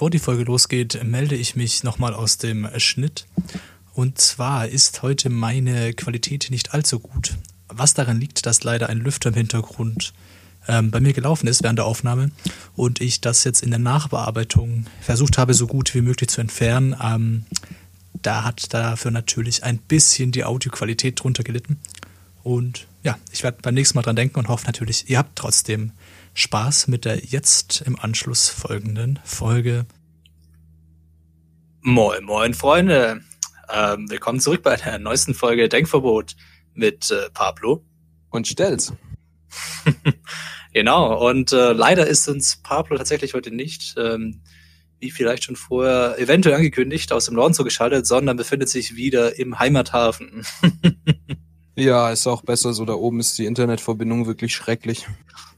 Bevor die Folge losgeht, melde ich mich nochmal aus dem Schnitt. Und zwar ist heute meine Qualität nicht allzu gut. Was daran liegt, dass leider ein Lüfter im Hintergrund ähm, bei mir gelaufen ist während der Aufnahme und ich das jetzt in der Nachbearbeitung versucht habe, so gut wie möglich zu entfernen. Ähm, da hat dafür natürlich ein bisschen die Audioqualität drunter gelitten. Und ja, ich werde beim nächsten Mal dran denken und hoffe natürlich, ihr habt trotzdem Spaß mit der jetzt im Anschluss folgenden Folge. Moin, moin, Freunde. Ähm, willkommen zurück bei der neuesten Folge Denkverbot mit äh, Pablo. Und stell's. Genau, und äh, leider ist uns Pablo tatsächlich heute nicht, ähm, wie vielleicht schon vorher eventuell angekündigt, aus dem Norden zugeschaltet, sondern befindet sich wieder im Heimathafen. Ja, ist auch besser so. Da oben ist die Internetverbindung wirklich schrecklich.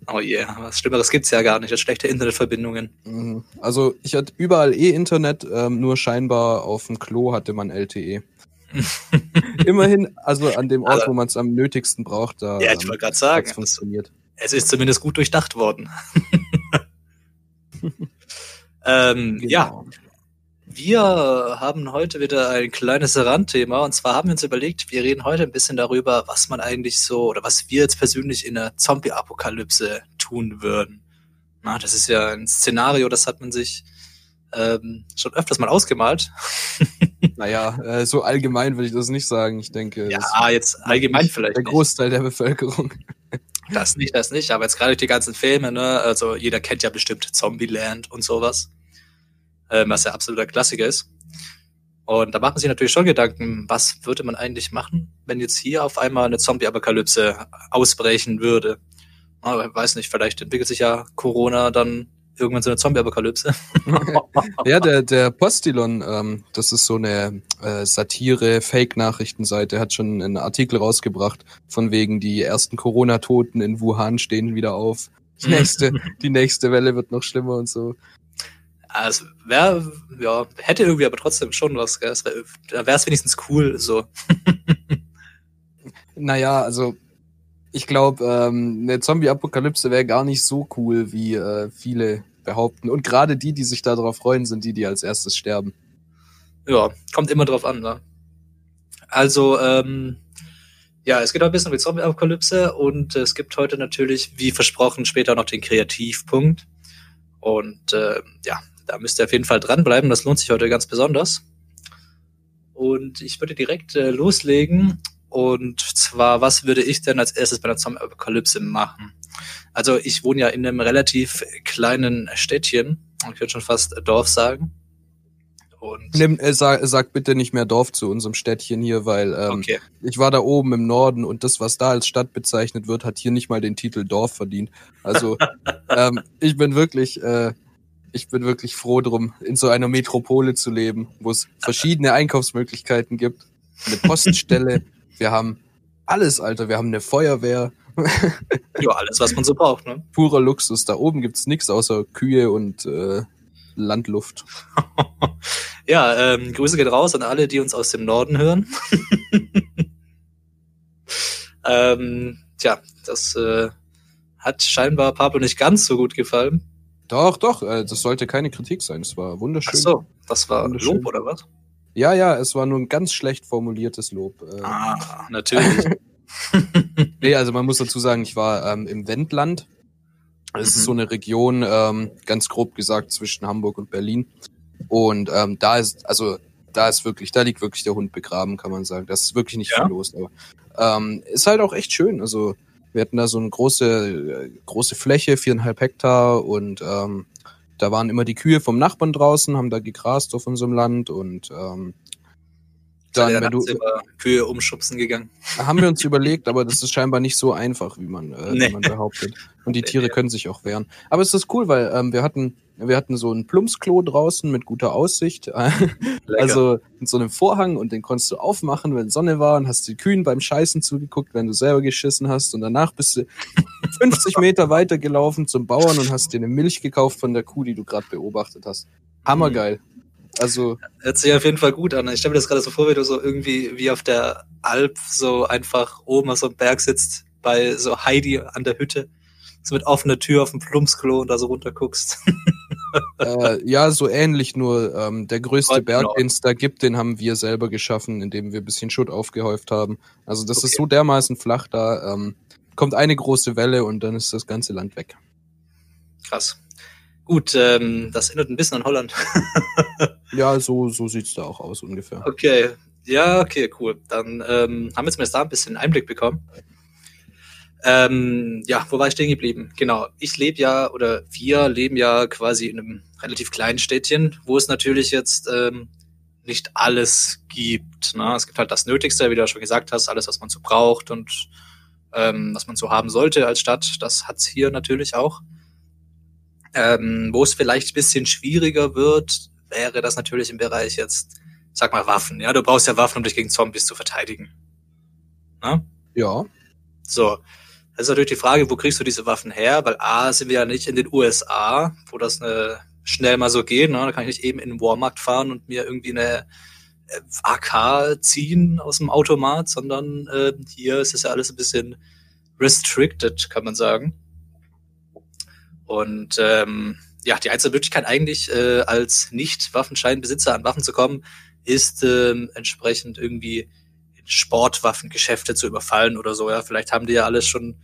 oh yeah, was Schlimmeres gibt's ja gar nicht, das schlechte Internetverbindungen. Mhm. Also ich hatte überall eh Internet, ähm, nur scheinbar auf dem Klo hatte man LTE. Immerhin, also an dem Ort, Also- wo man es am nötigsten braucht, da Ja, ich ähm, wollte gerade sagen, funktioniert. es ist zumindest gut durchdacht worden. ähm, Ja, Genau. Wir haben heute wieder ein kleines Randthema und zwar haben wir uns überlegt, wir reden heute ein bisschen darüber, was man eigentlich so oder was wir jetzt persönlich in der Zombie-Apokalypse tun würden. Na, das ist ja ein Szenario, das hat man sich ähm, schon öfters mal ausgemalt. Naja, äh, so allgemein würde ich das nicht sagen. Ich denke, Ja, jetzt allgemein vielleicht der nicht. Großteil der Bevölkerung. Das nicht, das nicht, aber jetzt gerade durch die ganzen Filme, ne, also jeder kennt ja bestimmt Zombieland und sowas, ähm, was ja absoluter Klassiker ist. Und da macht man sich natürlich schon Gedanken, was würde man eigentlich machen, wenn jetzt hier auf einmal eine Zombie-Apokalypse ausbrechen würde. Aber ich weiß nicht, vielleicht entwickelt sich ja Corona dann irgendwann so eine Zombie-Apokalypse. Ja, der, der Postilon, ähm, das ist so eine äh, Satire, Fake-Nachrichtenseite, hat schon einen Artikel rausgebracht, von wegen die ersten Corona-Toten in Wuhan stehen wieder auf. Die nächste, die nächste Welle wird noch schlimmer und so. Also wäre, ja, hätte irgendwie aber trotzdem schon was, gell? Wär, da wäre es wenigstens cool, so. Naja, also ich glaube, ähm, eine Zombie-Apokalypse wäre gar nicht so cool, wie äh, viele behaupten. Und gerade die, die sich darauf freuen, sind die, die als erstes sterben. Ja, kommt immer drauf an, ne? Also, ähm, ja, es geht auch ein bisschen um die Zombie-Apokalypse und es gibt heute natürlich, wie versprochen, später noch den Kreativpunkt. Und äh, ja, da müsst ihr auf jeden Fall dranbleiben. Das lohnt sich heute ganz besonders. Und ich würde direkt äh, loslegen. Und zwar, was würde ich denn als erstes bei der Zombie-Apokalypse machen? Also ich wohne ja in einem relativ kleinen Städtchen. Ich würde schon fast Dorf sagen. Und Nimm, äh, sag, sag bitte nicht mehr Dorf zu unserem Städtchen hier, weil ähm, okay. ich war da oben im Norden und das, was da als Stadt bezeichnet wird, hat hier nicht mal den Titel Dorf verdient. Also ähm, ich bin wirklich, äh, ich bin wirklich froh drum, in so einer Metropole zu leben, wo es verschiedene Einkaufsmöglichkeiten gibt, eine Poststelle, wir haben alles, Alter, wir haben eine Feuerwehr, Ja, alles, was man so braucht, ne? purer Luxus. Da oben gibt's nichts außer Kühe und äh, Landluft. ja, ähm, Grüße geht raus an alle, die uns aus dem Norden hören. ähm, tja, das äh, hat scheinbar Pablo nicht ganz so gut gefallen. Doch, doch, äh, das sollte keine Kritik sein. Es war wunderschön. Ach so, das war. Lob oder was? Ja, ja, es war nur ein ganz schlecht formuliertes Lob. Äh, Ah, natürlich. Nee, also man muss dazu sagen, ich war ähm, im Wendland. Es Mhm. ist so eine Region, ähm, ganz grob gesagt, zwischen Hamburg und Berlin. Und ähm, da ist, also da ist wirklich, da liegt wirklich der Hund begraben, kann man sagen. Das ist wirklich nicht Ja? viel los. Aber ähm, ist halt auch echt schön. Also wir hatten da so eine große, äh, große Fläche, viereinhalb Hektar und ähm, da waren immer die Kühe vom Nachbarn draußen, haben da gegrast auf unserem Land und ähm, dann, wenn du, Kühe umschubsen gegangen. haben wir uns überlegt, aber das ist scheinbar nicht so einfach, wie man, äh, Nee. wie man behauptet. Und die Tiere können sich auch wehren. Aber es ist cool, weil ähm, wir hatten, wir hatten so ein Plumpsklo draußen mit guter Aussicht. Also mit so einem Vorhang und den konntest du aufmachen, wenn Sonne war und hast die Kühen beim Scheißen zugeguckt, wenn du selber geschissen hast und danach bist du 50 Meter weiter gelaufen zum Bauern und hast dir eine Milch gekauft von der Kuh, die du gerade beobachtet hast. Hammergeil. Also, Hört sich auf jeden Fall gut an. Ich stelle mir das gerade so vor, wie du so irgendwie wie auf der Alp so einfach oben auf so einem Berg sitzt, bei so Heidi an der Hütte, so mit offener Tür auf dem Plumpsklo und da so runter guckst. äh, ja, so ähnlich, nur ähm, der größte Genau. Berg, den es da gibt, den haben wir selber geschaffen, indem wir ein bisschen Schutt aufgehäuft haben. Also das ist Okay. so dermaßen flach da. Ähm, kommt eine große Welle und dann ist das ganze Land weg. Krass. Gut, ähm, das erinnert ein bisschen an Holland. Ja, so, so sieht's da auch aus ungefähr. Okay, ja, okay, cool. Dann ähm, haben wir zumindest da ein bisschen Einblick bekommen. Ähm, ja, wo war ich stehen geblieben? Genau, ich lebe ja oder wir leben ja quasi in einem relativ kleinen Städtchen, wo es natürlich jetzt ähm, nicht alles gibt. Ne? Es gibt halt das Nötigste, wie du ja schon gesagt hast, alles, was man so braucht und ähm, was man so haben sollte als Stadt. Das hat's hier natürlich auch. Ähm, wo es vielleicht ein bisschen schwieriger wird, wäre das natürlich im Bereich jetzt, sag mal, Waffen. Ja, du brauchst ja Waffen, um dich gegen Zombies zu verteidigen. Ne? Ja, So. Das ist natürlich die Frage, wo kriegst du diese Waffen her? Weil A, sind wir ja nicht in den USA, wo das äh, schnell mal so geht. Ne? Da kann ich nicht eben in den Walmart fahren und mir irgendwie eine äh, AK ziehen aus dem Automat, sondern äh, hier ist es ja alles ein bisschen restricted, kann man sagen. Und ähm, ja, die einzige Möglichkeit eigentlich äh, als Nicht-Waffenscheinbesitzer an Waffen zu kommen, ist ähm, entsprechend irgendwie Sportwaffengeschäfte zu überfallen oder so. Ja, vielleicht haben die ja alles schon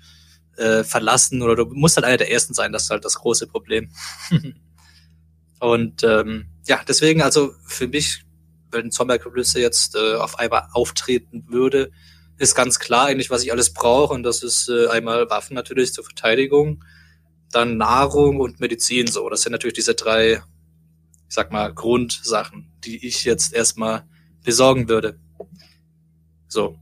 äh, verlassen oder du musst halt einer der ersten sein. Das ist halt das große Problem. Und ähm, ja, deswegen also für mich, wenn Zombie-Apokalypse jetzt äh, auf einmal auftreten würde, ist ganz klar eigentlich, was ich alles brauche. Und das ist äh, einmal Waffen natürlich zur Verteidigung, dann Nahrung und Medizin. So, das sind natürlich diese drei, ich sag mal, Grundsachen, die ich jetzt erstmal besorgen würde. So,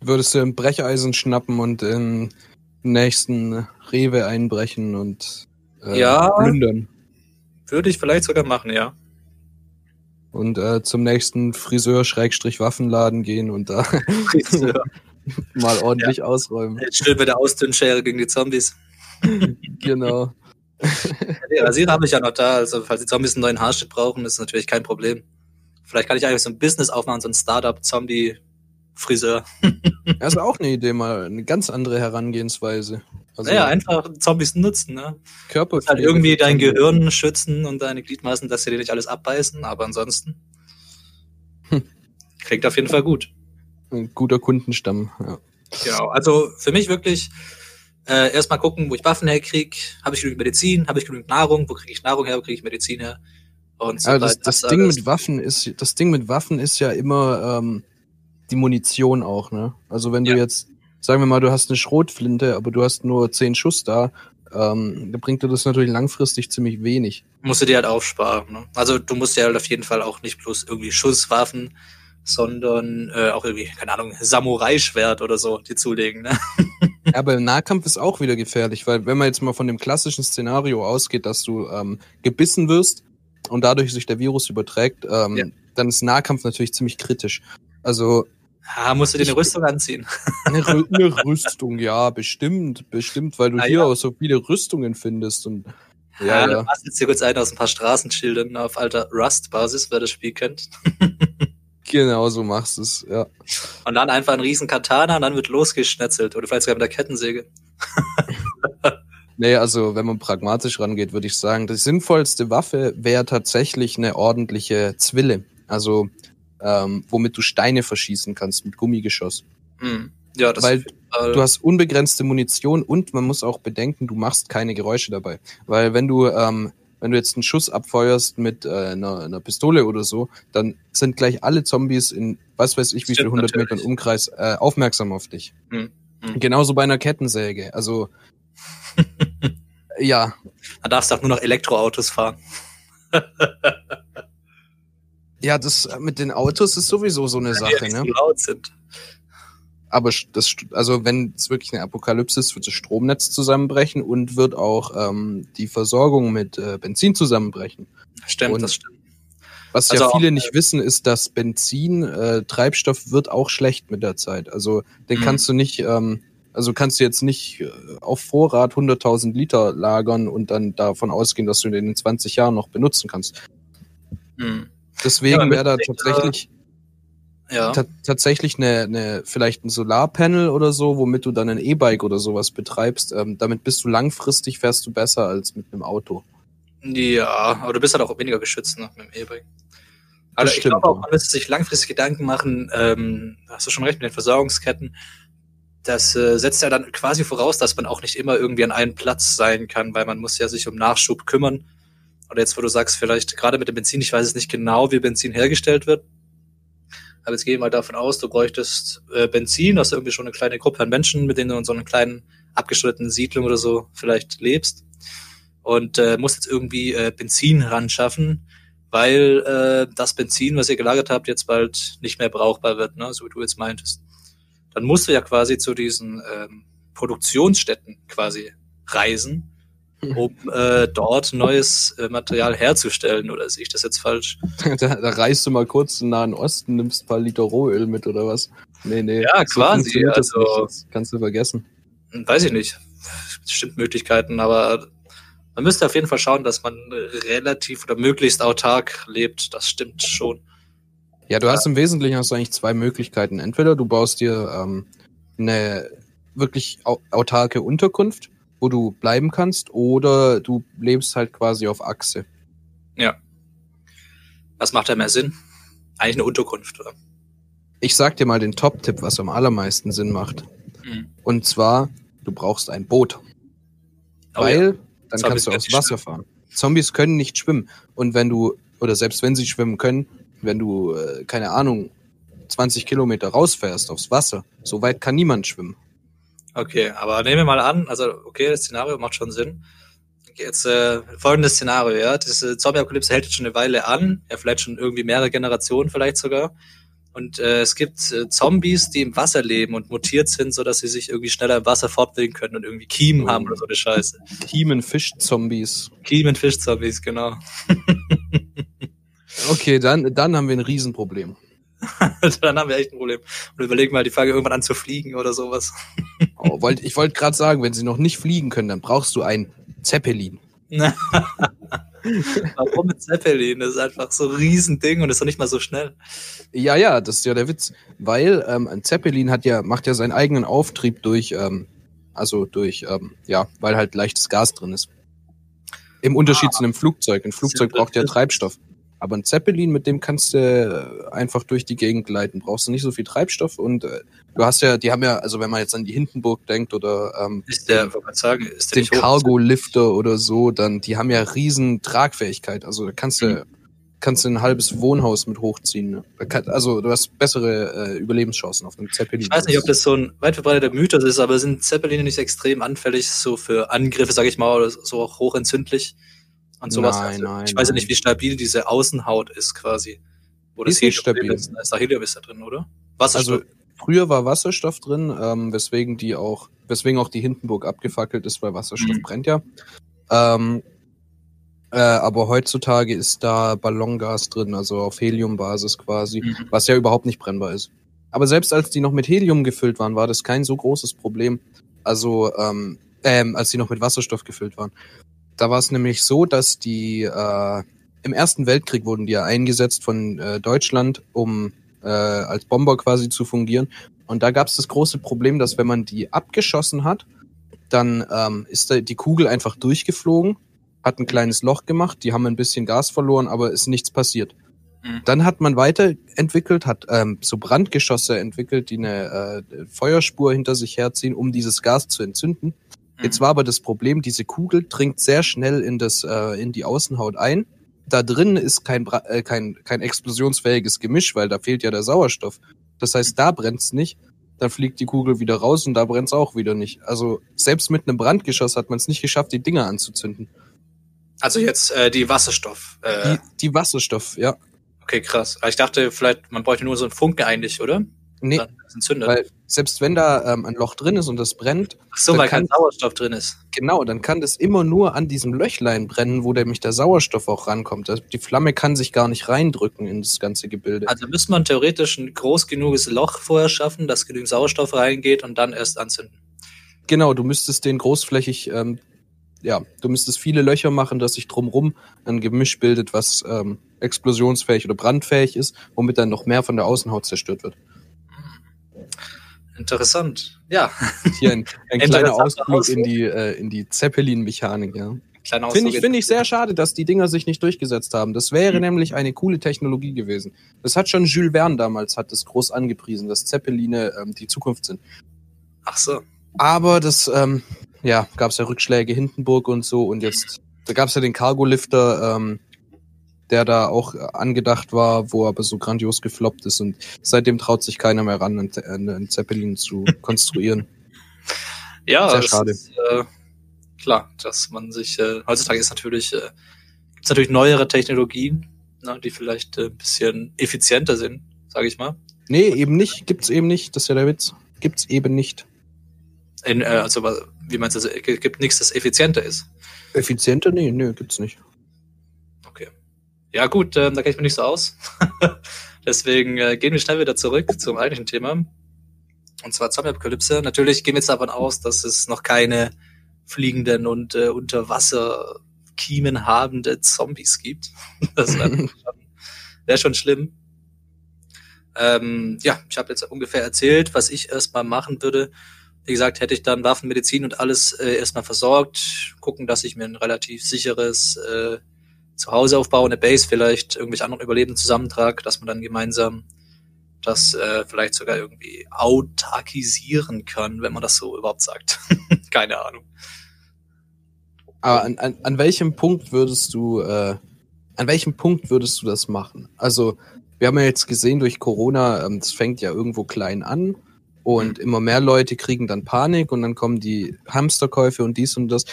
würdest du ein Brecheisen schnappen und in den nächsten Rewe einbrechen und äh, Ja. plündern. würde ich vielleicht sogar machen, ja. Und äh, zum nächsten Friseur-Waffenladen gehen und da mal ordentlich ausräumen. Jetzt schön mit der Ausdünnschere gegen die Zombies. Genau. Ja, Rasierer habe ich ja noch da, also falls die Zombies einen neuen Haarschnitt brauchen, ist natürlich kein Problem. Vielleicht kann ich eigentlich so ein Business aufmachen, so ein Startup-Zombie-Friseur. Das ist auch eine Idee, mal eine ganz andere Herangehensweise. Also naja, einfach Zombies nutzen, ne? Körper Halt irgendwie dein Gehirn schützen und deine Gliedmaßen, dass sie dir nicht alles abbeißen, aber ansonsten Hm. klingt auf jeden Fall gut. Ein guter Kundenstamm. Ja. Genau, also für mich wirklich äh, erstmal gucken, wo ich Waffen herkriege. Habe ich genügend Medizin? Habe ich genügend Nahrung? Wo kriege ich Nahrung her? Wo kriege ich Medizin her? Und Aber das, sobald das Ding mit Waffen ist, das Ding mit Waffen ist ja immer ähm, die Munition auch, ne? Also wenn du Ja. jetzt, sagen wir mal, du hast eine Schrotflinte, aber du hast nur zehn Schuss da, ähm, da bringt dir das natürlich langfristig ziemlich wenig. musst du dir halt aufsparen. Ne? Also du musst ja halt auf jeden Fall auch nicht bloß irgendwie Schusswaffen, sondern äh, auch irgendwie, keine Ahnung, Samurai-Schwert oder so die zulegen. Ne? Ja, aber im Nahkampf ist auch wieder gefährlich, weil wenn man jetzt mal von dem klassischen Szenario ausgeht, dass du ähm, gebissen wirst und dadurch sich der Virus überträgt, ähm, Ja. dann ist Nahkampf natürlich ziemlich kritisch. Also Ah, musst du dir eine Rüstung anziehen. eine, Rü eine Rüstung, ja, bestimmt, bestimmt, weil du Ah, hier ja. auch so viele Rüstungen findest und Ja, ja, du ja. machst jetzt hier kurz einen aus ein paar Straßenschildern auf alter Rust-Basis, wer das Spiel kennt. Genau so machst du es, ja. Und dann einfach einen riesen Katana und dann wird losgeschnetzelt. Oder vielleicht sogar mit der Kettensäge. Nee, also wenn man pragmatisch rangeht, würde ich sagen, die sinnvollste Waffe wäre tatsächlich eine ordentliche Zwille. Also ähm, womit du Steine verschießen kannst mit Gummigeschoss. Hm. Ja, das Weil Du hast unbegrenzte Munition und man muss auch bedenken, du machst keine Geräusche dabei. Weil wenn du, ähm, wenn du jetzt einen Schuss abfeuerst mit äh, einer, einer Pistole oder so, dann sind gleich alle Zombies in was weiß ich wie viel Stimmt, 100 natürlich. Metern Umkreis äh, aufmerksam auf dich. Hm, hm. Genauso bei einer Kettensäge. Also ja, Dann darfst du auch nur noch Elektroautos fahren. ja, das mit den Autos ist sowieso so eine Sache, die ne? so laut sind. Aber das, also wenn es wirklich eine Apokalypse ist, wird das Stromnetz zusammenbrechen und wird auch ähm, die Versorgung mit äh, Benzin zusammenbrechen. Stimmt, Und- das stimmt. Was Also ja auch, viele nicht wissen, ist, dass Benzin, äh, Treibstoff wird auch schlecht mit der Zeit. Also den Mhm. kannst du nicht, ähm, Also kannst du jetzt nicht äh, auf Vorrat 100.000 Liter lagern und dann davon ausgehen, dass du den in 20 Jahren noch benutzen kannst. Hm. Deswegen Ja, wäre da tatsächlich, Ja. ta tatsächlich eine, eine, vielleicht ein Solarpanel oder so, womit du dann ein E-Bike oder sowas betreibst. Ähm, damit bist du langfristig, fährst du besser als mit einem Auto. Ja, aber du bist halt auch weniger geschützt ne, mit dem E-Bike. Also ich stimmt, glaube auch, man müsste sich langfristig Gedanken machen, ähm, hast du schon recht mit den Versorgungsketten. Das äh, setzt ja dann quasi voraus, dass man auch nicht immer irgendwie an einem Platz sein kann, weil man muss ja sich um Nachschub kümmern. Oder jetzt, wo du sagst, vielleicht gerade mit dem Benzin, ich weiß es nicht genau, wie Benzin hergestellt wird. Aber jetzt gehen wir mal davon aus, du bräuchtest äh, Benzin, hast irgendwie schon eine kleine Gruppe an Menschen, mit denen du in so einer kleinen abgeschotteten Siedlung oder so vielleicht lebst. Und äh, musst jetzt irgendwie äh, Benzin ran schaffen, weil äh, das Benzin, was ihr gelagert habt, jetzt bald nicht mehr brauchbar wird, ne? so wie du jetzt meintest. Dann musst du ja quasi zu diesen ähm, Produktionsstätten quasi reisen, um äh, dort neues äh, Material herzustellen. Oder sehe ich das jetzt falsch? da, da reist du mal kurz in den Nahen Osten, nimmst ein paar Liter Rohöl mit oder was? Nee, nee. Ja, quasi, das also-. Das kannst du vergessen. Weiß ich nicht. Bestimmt Möglichkeiten, aber man müsste auf jeden Fall schauen, dass man relativ oder möglichst autark lebt. Das stimmt schon. Ja, du hast im Wesentlichen hast du eigentlich zwei Möglichkeiten. Entweder du baust dir ähm, eine wirklich au autarke Unterkunft, wo du bleiben kannst, oder du lebst halt quasi auf Achse. Ja. Was macht da mehr Sinn? Eigentlich eine Unterkunft, oder? Ich sag dir mal den Top-Tipp, was am allermeisten Sinn macht. Hm. Und zwar, du brauchst ein Boot. Oh weil ja. dann Zombies kannst du aufs Wasser fahren. Zombies können nicht schwimmen. Und wenn du, oder selbst wenn sie schwimmen können, wenn du, äh, keine Ahnung, 20 Kilometer rausfährst aufs Wasser, so weit kann niemand schwimmen. Okay, aber nehmen wir mal an, also okay, das Szenario macht schon Sinn. Jetzt äh, folgendes Szenario, ja. Diese Zombie-Apokalypse hält jetzt schon eine Weile an, ja, vielleicht schon irgendwie mehrere Generationen vielleicht sogar. Und äh, es gibt äh, Zombies, die im Wasser leben und mutiert sind, so dass sie sich irgendwie schneller im Wasser fortbewegen können und irgendwie Kiemen Oh. haben oder so eine Scheiße. Teamen Fischzombies. Kiemen, Fischzombies, genau. Okay, dann, dann haben wir ein Riesenproblem. Dann haben wir echt ein Problem. Und überlegen mal die Frage, irgendwann an zu fliegen oder sowas. Oh, wollt, ich wollte gerade sagen, wenn sie noch nicht fliegen können, dann brauchst du ein Zeppelin. Warum mit Zeppelin? Das ist einfach so ein Riesending und ist doch nicht mal so schnell. Ja, ja, das ist ja der Witz. Weil ähm, ein Zeppelin hat ja, macht ja seinen eigenen Auftrieb durch, ähm, also durch, ähm, ja, weil halt leichtes Gas drin ist. Im Unterschied zu einem Flugzeug. Ein Flugzeug braucht ja. Treibstoff. Aber ein Zeppelin, mit dem kannst du äh, einfach durch die Gegend gleiten. Brauchst du nicht so viel Treibstoff und äh, du hast ja, die haben ja, also wenn man jetzt an die Hindenburg denkt oder ähm, Ist der, sagen, ist der den? Cargo-Lifter oder so, dann die haben ja riesen Tragfähigkeit. Also da kannst du kannst du ein halbes Wohnhaus mit hochziehen. Ne? Kann, also du hast bessere äh, Überlebenschancen auf einem Zeppelin. Ich weiß nicht, ob das so ein weit verbreiteter Mythos ist, aber sind Zeppeline nicht extrem anfällig so für Angriffe, sag ich mal, oder so auch hochentzündlich und sowas? Nein, also, nein, ich weiß ja nicht, wie stabil diese Außenhaut ist quasi. Wo das ist nicht Helium stabil. ist. Da ist da Helium ist da drin, oder? Wasserstoff. Also früher war Wasserstoff drin, ähm, weswegen die auch, weswegen auch die Hindenburg abgefackelt ist, weil Wasserstoff Mhm. brennt ja. Ähm, äh, aber heutzutage ist da Ballongas drin, also auf Heliumbasis quasi, Mhm. was ja überhaupt nicht brennbar ist. Aber selbst als die noch mit Helium gefüllt waren, war das kein so großes Problem. Also, ähm, ähm, als die noch mit Wasserstoff gefüllt waren. Da war es nämlich so, dass die äh, im Ersten Weltkrieg wurden die ja eingesetzt von äh, Deutschland, um äh, als Bomber quasi zu fungieren. Und da gab es das große Problem, dass wenn man die abgeschossen hat, dann ähm, ist da die Kugel einfach durchgeflogen, hat ein kleines Loch gemacht, die haben ein bisschen Gas verloren, aber ist nichts passiert. Mhm. Dann hat man weiterentwickelt, hat ähm, so Brandgeschosse entwickelt, die eine äh, Feuerspur hinter sich herziehen, um dieses Gas zu entzünden. Jetzt war aber das Problem, diese Kugel dringt sehr schnell in das äh, in die Außenhaut ein. Da drin ist kein, äh, kein kein explosionsfähiges Gemisch, weil da fehlt ja der Sauerstoff. Das heißt, da brennt's nicht. Dann fliegt die Kugel wieder raus und da brennt's auch wieder nicht. Also selbst mit einem Brandgeschoss hat man es nicht geschafft, die Dinger anzuzünden. Also jetzt äh, die Wasserstoff. Äh, Die, die Wasserstoff, ja. okay, krass. Aber Ich dachte, vielleicht, man bräuchte nur so einen Funken eigentlich, oder? Nee, Dann ist entzündet. weil selbst wenn da ähm, ein Loch drin ist und das brennt, Ach so, weil kein kann- Sauerstoff drin ist. genau, dann kann das immer nur an diesem Löchlein brennen, wo nämlich der Sauerstoff auch rankommt. Also die Flamme kann sich gar nicht reindrücken in das ganze Gebilde. Also müsste man theoretisch ein groß genuges Loch vorher schaffen, dass genügend Sauerstoff reingeht und dann erst anzünden. Genau, du müsstest den großflächig, ähm, ja, du müsstest viele Löcher machen, dass sich drumrum ein Gemisch bildet, was ähm, explosionsfähig oder brandfähig ist, womit dann noch mehr von der Außenhaut zerstört wird. Interessant. Ja, Hier ein, ein kleiner Ausflug Ausflug. in die, äh, in die Zeppelin-Mechanik, ja. Finde ich, finde ich sehr schade, dass die Dinger sich nicht durchgesetzt haben. Das wäre nämlich eine coole Technologie gewesen. Das hat schon Jules Verne damals, hat das groß angepriesen, dass Zeppeline ähm, die Zukunft sind. Ach so. Aber das, ähm, ja, gab es ja Rückschläge Hindenburg und so und jetzt, da gab es ja den Cargolifter, ähm, der da auch äh, angedacht war, wo aber so grandios gefloppt ist und seitdem traut sich keiner mehr ran, einen, Ze- einen Zeppelin zu konstruieren. Ja, Sehr es schade. Ist, äh, klar, dass man sich äh, heutzutage ist natürlich äh, gibt's natürlich neuere Technologien, ne, die vielleicht äh, ein bisschen effizienter sind, sage ich mal. Nee, eben nicht, gibt's eben nicht, das ist ja der Witz. Gibt's eben nicht. In, äh, also wie meinst du, es gibt nichts, das effizienter ist. Effizienter? Nee, nee, gibt's nicht. Ja gut, ähm, da kenne ich mich nicht so aus. Deswegen äh, gehen wir schnell wieder zurück zum eigentlichen Thema. Und zwar Zombie-Apokalypse. Natürlich gehen wir jetzt davon aus, dass es noch keine fliegenden und äh, unter Wasser Kiemen habende Zombies gibt. Das wäre schon, wär schon schlimm. Ähm, ja, ich habe jetzt ungefähr erzählt, was ich erstmal machen würde. Wie gesagt, hätte ich dann Waffenmedizin und alles äh, erstmal versorgt, gucken, dass ich mir ein relativ sicheres äh, Zuhause aufbaue, eine Base, vielleicht irgendwelche anderen Überlebenden zusammentrag, dass man dann gemeinsam das äh, vielleicht sogar irgendwie autarkisieren kann, wenn man das so überhaupt sagt. Keine Ahnung. Aber an, an, an welchem Punkt würdest du, äh, an welchem Punkt würdest du das machen? Also, wir haben ja jetzt gesehen durch Corona, ähm, das fängt ja irgendwo klein an und immer mehr Leute kriegen dann Panik und dann kommen die Hamsterkäufe und dies und das.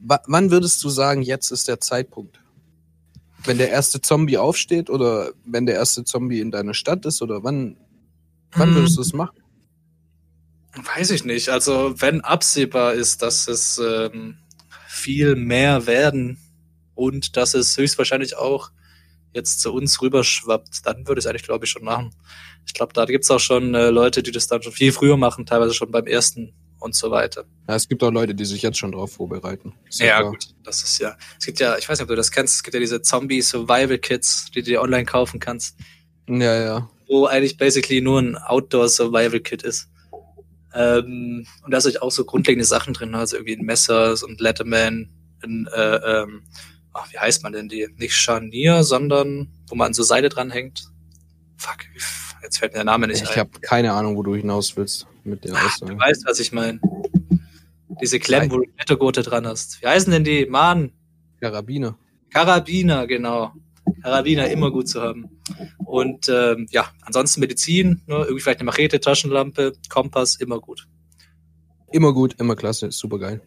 W wann würdest du sagen, jetzt ist der Zeitpunkt? Wenn der erste Zombie aufsteht oder wenn der erste Zombie in deiner Stadt ist oder wann, wann Hm. würdest du es machen? Weiß ich nicht. Also wenn absehbar ist, dass es ähm, viel mehr werden und dass es höchstwahrscheinlich auch jetzt zu uns rüberschwappt, dann würde ich es eigentlich, glaube ich, schon machen. Ich glaube, da gibt's auch schon äh, Leute, die das dann schon viel früher machen, teilweise schon beim ersten und so weiter. Ja, es gibt auch Leute, die sich jetzt schon drauf vorbereiten. Ist Ja, gut, das ist ja. Es gibt ja, ich weiß nicht, ob du das kennst, es gibt ja diese Zombie-Survival-Kits, die du dir online kaufen kannst, Ja, ja. wo eigentlich basically nur ein Outdoor-Survival-Kit ist. Ähm, und da sind auch so grundlegende Sachen drin, also irgendwie ein Messer, so ein Letterman, ein, äh, ähm, ach, wie heißt man denn die? Nicht Scharnier, sondern wo man so Seile dranhängt. Fuck, jetzt fällt mir der Name nicht Ich ein. habe keine Ahnung, wo du hinaus willst mit der Ah, Aussage. du weißt, was ich meine. Diese Klemmen, wo du Klettergurte dran hast. Wie heißen denn die? Mann, Karabiner. Karabiner, genau. Karabiner immer gut zu haben. Und ähm, ja, ansonsten Medizin, ne, irgendwie vielleicht eine Machete, Taschenlampe, Kompass, immer gut. Immer gut, immer klasse, ist super geil.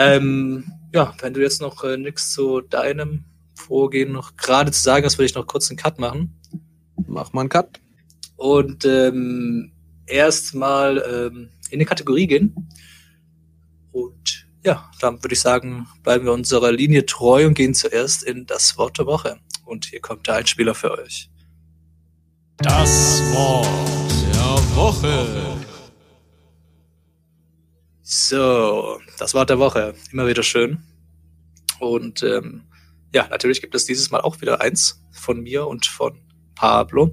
Ähm, ja, wenn du jetzt noch äh, nichts zu deinem Vorgehen noch gerade zu sagen hast, würde ich noch kurz einen Cut machen. Mach mal einen Cut. Und ähm, erstmal ähm, in eine Kategorie gehen. Und ja, dann würde ich sagen, bleiben wir unserer Linie treu und gehen zuerst in das Wort der Woche. Und hier kommt der Einspieler für euch. Das Wort der Woche. So, das Wort der Woche. Immer wieder schön. Und ähm, ja, natürlich gibt es dieses Mal auch wieder eins von mir und von Pablo.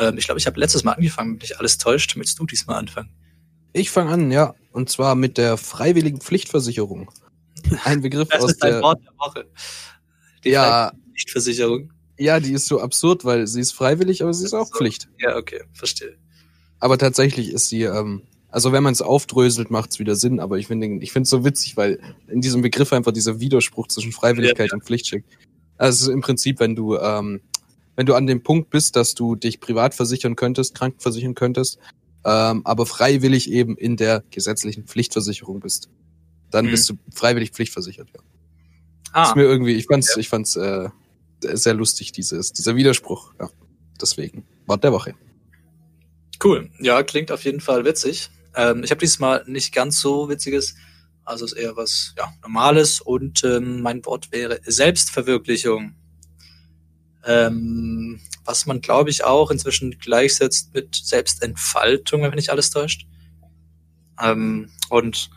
Ähm, ich glaube, ich habe letztes Mal angefangen, wenn mich alles täuscht. Möchtest du diesmal anfangen? Ich fange an, ja. Und zwar mit der freiwilligen Pflichtversicherung. Ein Begriff Das aus ist dein der. Wort der Woche. Die Ja, Pflichtversicherung. ja, die ist so absurd, weil sie ist freiwillig, aber sie ist auch So. Pflicht. Ja, okay, verstehe. Aber tatsächlich ist sie, ähm, also wenn man es aufdröselt, macht es wieder Sinn, aber ich finde ich finde es so witzig, weil in diesem Begriff einfach dieser Widerspruch zwischen Freiwilligkeit und Pflicht steckt. Also im Prinzip, wenn du, ähm, wenn du an dem Punkt bist, dass du dich privat versichern könntest, krankenversichern könntest, ähm, aber freiwillig eben in der gesetzlichen Pflichtversicherung bist. Dann Mhm. bist du freiwillig pflichtversichert, ja. Ah, Ist mir irgendwie, ich fand's, ich fand's äh, sehr lustig, dieses, dieser Widerspruch. Ja. Deswegen. Wort der Woche. cool. Ja, klingt auf jeden Fall witzig. Ähm, ich habe dieses Mal nicht ganz so witziges, also ist eher was ja, Normales und ähm, mein Wort wäre Selbstverwirklichung. Ähm, was man, glaube ich, auch inzwischen gleichsetzt mit Selbstentfaltung, wenn mich alles täuscht. Ähm, und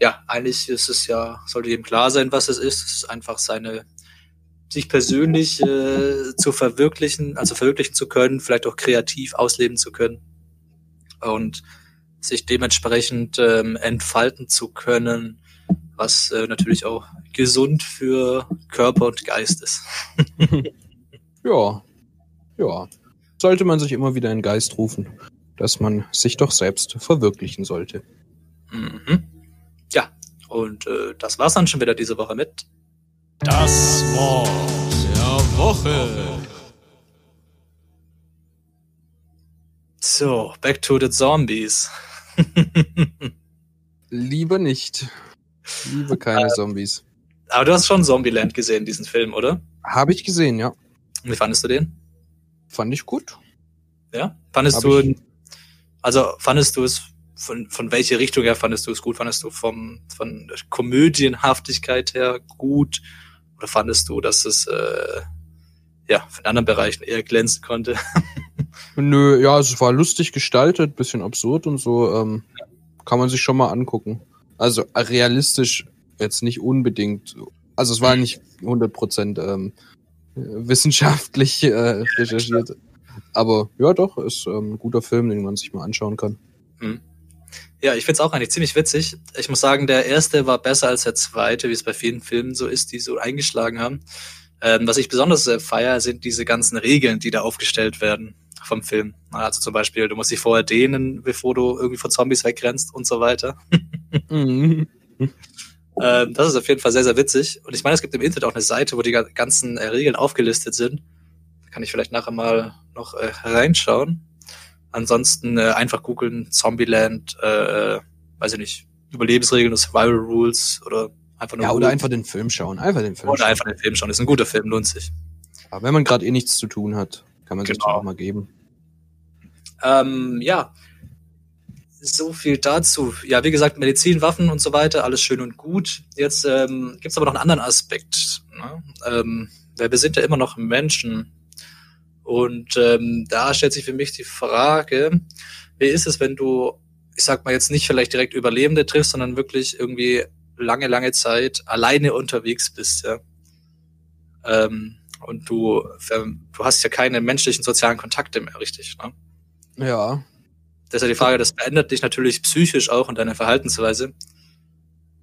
ja, eigentlich ist es ja, sollte jedem klar sein, was es ist. Es ist einfach seine, sich persönlich äh, zu verwirklichen, also verwirklichen zu können, vielleicht auch kreativ ausleben zu können und sich dementsprechend ähm, entfalten zu können, was äh, natürlich auch gesund für Körper und Geist ist. Ja, ja. Sollte man sich immer wieder in den Geist rufen, dass man sich doch selbst verwirklichen sollte. Mhm. Ja, und äh, das war's dann schon wieder diese Woche mit. Das Wort der Woche. So, back to the Zombies. Lieber nicht. Liebe keine Zombies. Aber du hast schon Zombieland gesehen, diesen Film, oder? Habe ich gesehen, ja. Wie fandest du den? Fand ich gut. Ja? Fandest Hab du, ich- also fandest du es, von, von welche Richtung her fandest du es gut? Fandest du vom, von der Komödienhaftigkeit her gut? Oder fandest du, dass es, äh, ja, von anderen Bereichen eher glänzen konnte? Nö, ja, es war lustig gestaltet, bisschen absurd und so. Ähm, kann man sich schon mal angucken. Also realistisch jetzt nicht unbedingt. Also es war nicht 100% ähm, äh, wissenschaftlich äh, recherchiert. Aber ja, doch, ist ähm, ein guter Film, den man sich mal anschauen kann. Hm. Ja, ich find's auch eigentlich ziemlich witzig. Ich muss sagen, der erste war besser als der zweite, wie es bei vielen Filmen so ist, die so eingeschlagen haben. Ähm, was ich besonders äh, feier, sind diese ganzen Regeln, die da aufgestellt werden vom Film. Also zum Beispiel, du musst dich vorher dehnen, bevor du irgendwie von Zombies wegrennst und so weiter. Mhm. Ähm, das ist auf jeden Fall sehr, sehr witzig. Und ich meine, es gibt im Internet auch eine Seite, wo die ga- ganzen äh, Regeln aufgelistet sind. Da kann ich vielleicht nachher mal noch äh, reinschauen. Ansonsten äh, einfach googeln Zombieland, äh, weiß ich nicht, Überlebensregeln, Survival Rules oder einfach nur Ja, oder googeln. einfach den Film schauen. Einfach den Film oder schauen. einfach den Film schauen. Ist ein guter Film, lohnt sich. Aber wenn man gerade eh nichts zu tun hat, kann man sich Genau. das auch mal geben. Ähm, ja, so viel dazu. Ja, wie gesagt, Medizin, Waffen und so weiter, alles schön und gut. Jetzt ähm, gibt es aber noch einen anderen Aspekt. Ne? Ähm, wir sind ja immer noch Menschen. Und ähm, da stellt sich für mich die Frage, wie ist es, wenn du, ich sag mal jetzt nicht vielleicht direkt Überlebende triffst, sondern wirklich irgendwie lange, lange Zeit alleine unterwegs bist, ja. Ähm, und du, du hast ja keine menschlichen sozialen Kontakte mehr, richtig, ne? Ja. Das ist ja die Frage, das verändert dich natürlich psychisch auch und deine Verhaltensweise.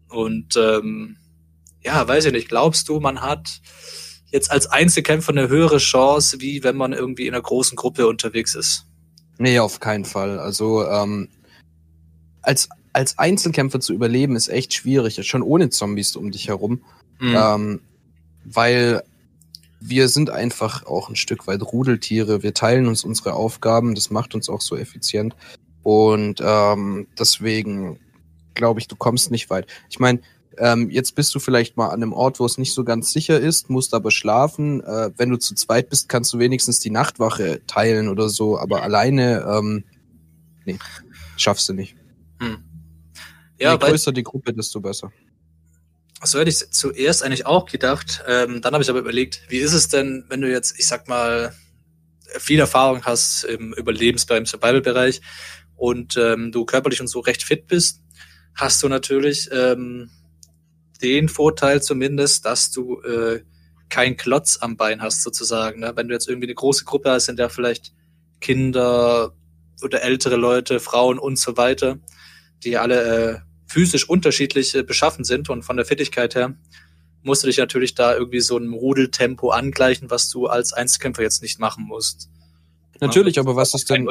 Und ähm, ja, weiß ich nicht, glaubst du, man hat jetzt als Einzelkämpfer eine höhere Chance, wie wenn man irgendwie in einer großen Gruppe unterwegs ist? Nee, auf keinen Fall. Also ähm, als, als Einzelkämpfer zu überleben ist echt schwierig, schon ohne Zombies um dich herum. Hm. Ähm, weil wir sind einfach auch ein Stück weit Rudeltiere. Wir teilen uns unsere Aufgaben, das macht uns auch so effizient. Und ähm, deswegen glaube ich, du kommst nicht weit. Ich meine, ähm, jetzt bist du vielleicht mal an einem Ort, wo es nicht so ganz sicher ist, musst aber schlafen. Äh, wenn du zu zweit bist, kannst du wenigstens die Nachtwache teilen oder so, aber alleine, ähm, nee, schaffst du nicht. Hm. Ja, Je größer die Gruppe, desto besser. So hätte ich zuerst eigentlich auch gedacht. Ähm, dann habe ich aber überlegt, wie ist es denn, wenn du jetzt, ich sag mal, viel Erfahrung hast im Überlebensbereich, im Survival-Bereich und ähm, du körperlich und so recht fit bist, hast du natürlich ähm, den Vorteil zumindest, dass du äh, kein Klotz am Bein hast sozusagen. Ne? Wenn du jetzt irgendwie eine große Gruppe hast, sind ja vielleicht Kinder oder ältere Leute, Frauen und so weiter, die alle äh, physisch unterschiedlich äh, beschaffen sind und von der Fittigkeit her musst du dich natürlich da irgendwie so einem Rudeltempo angleichen, was du als Einzelkämpfer jetzt nicht machen musst. Natürlich, aber was ist denn.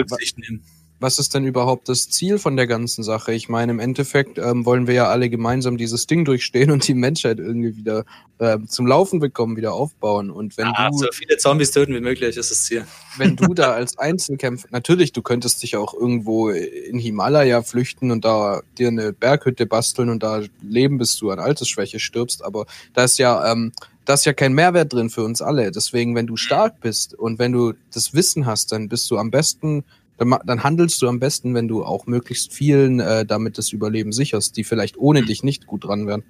Was ist denn überhaupt das Ziel von der ganzen Sache? Ich meine, im Endeffekt ähm, wollen wir ja alle gemeinsam dieses Ding durchstehen und die Menschheit irgendwie wieder ähm, zum Laufen bekommen, wieder aufbauen. Und wenn Ah, du, so viele Zombies töten wie möglich ist das Ziel. wenn du da als Einzelkämpfer, natürlich, du könntest dich auch irgendwo in Himalaya flüchten und da dir eine Berghütte basteln und da leben, bis du an Altersschwäche stirbst, aber da ist ja, ähm, da ist ja kein Mehrwert drin für uns alle. Deswegen, wenn du stark bist und wenn du das Wissen hast, dann bist du am besten, dann, dann handelst du am besten, wenn du auch möglichst vielen äh, damit das Überleben sicherst, die vielleicht ohne dich nicht gut dran wären.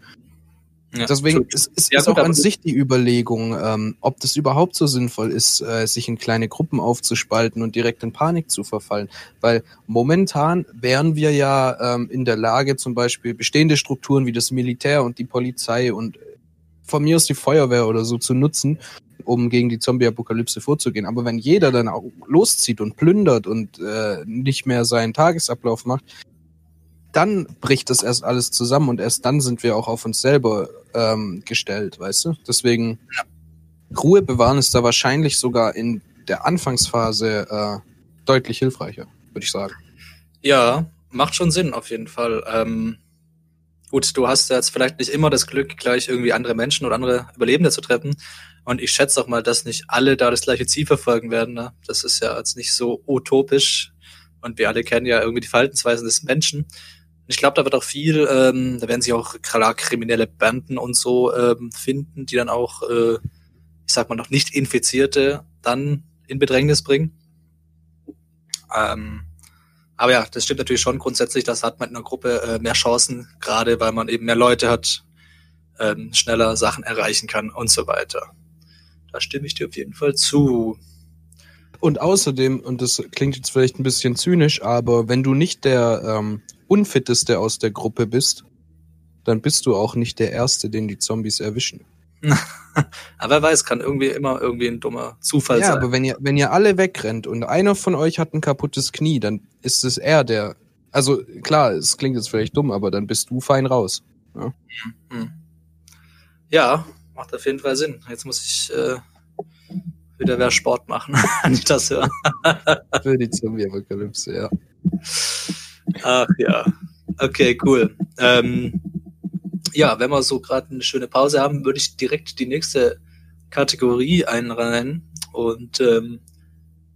Ja, Deswegen ist, ist, Ja, ist auch an sich die Überlegung, ähm, ob das überhaupt so sinnvoll ist, äh, sich in kleine Gruppen aufzuspalten und direkt in Panik zu verfallen. Weil momentan wären wir ja ähm, in der Lage, zum Beispiel bestehende Strukturen wie das Militär und die Polizei und von mir aus die Feuerwehr oder so zu nutzen, um gegen die Zombie-Apokalypse vorzugehen. Aber wenn jeder dann auch loszieht und plündert und äh, nicht mehr seinen Tagesablauf macht, dann bricht das erst alles zusammen und erst dann sind wir auch auf uns selber ähm, gestellt, weißt du? Deswegen Ruhe bewahren ist da wahrscheinlich sogar in der Anfangsphase äh, deutlich hilfreicher, würde ich sagen. Ja, macht schon Sinn auf jeden Fall. Ähm, gut, du hast jetzt vielleicht nicht immer das Glück, gleich irgendwie andere Menschen oder andere Überlebende zu treffen. Und ich schätze auch mal, dass nicht alle da das gleiche Ziel verfolgen werden. Ne? Das ist ja jetzt nicht so utopisch. Und wir alle kennen ja irgendwie die Verhaltensweisen des Menschen. Und ich glaube, da wird auch viel, ähm, da werden sich auch klar kriminelle Banden und so ähm, finden, die dann auch, äh, ich sag mal, noch nicht Infizierte dann in Bedrängnis bringen. Ähm, aber ja, das stimmt natürlich schon grundsätzlich, das hat man in einer Gruppe äh, mehr Chancen, gerade weil man eben mehr Leute hat, ähm, schneller Sachen erreichen kann und so weiter. Da stimme ich dir auf jeden Fall zu. Und außerdem, und das klingt jetzt vielleicht ein bisschen zynisch, aber wenn du nicht der ähm, Unfitteste aus der Gruppe bist, dann bist du auch nicht der Erste, den die Zombies erwischen. Aber wer weiß, kann irgendwie immer irgendwie ein dummer Zufall ja, sein. aber wenn ihr, wenn ihr alle wegrennt und einer von euch hat ein kaputtes Knie, dann ist es er, der. Also klar, es klingt jetzt vielleicht dumm, aber dann bist du fein raus. Hm. Ja, macht auf jeden Fall Sinn. Jetzt muss ich äh, wieder mehr Sport machen, wenn ich das höre. Für die Zombie-Apokalypse, ja. Ach ja. Okay, cool. Ähm, ja, wenn wir so gerade eine schöne Pause haben, würde ich direkt die nächste Kategorie einreihen. Und ähm,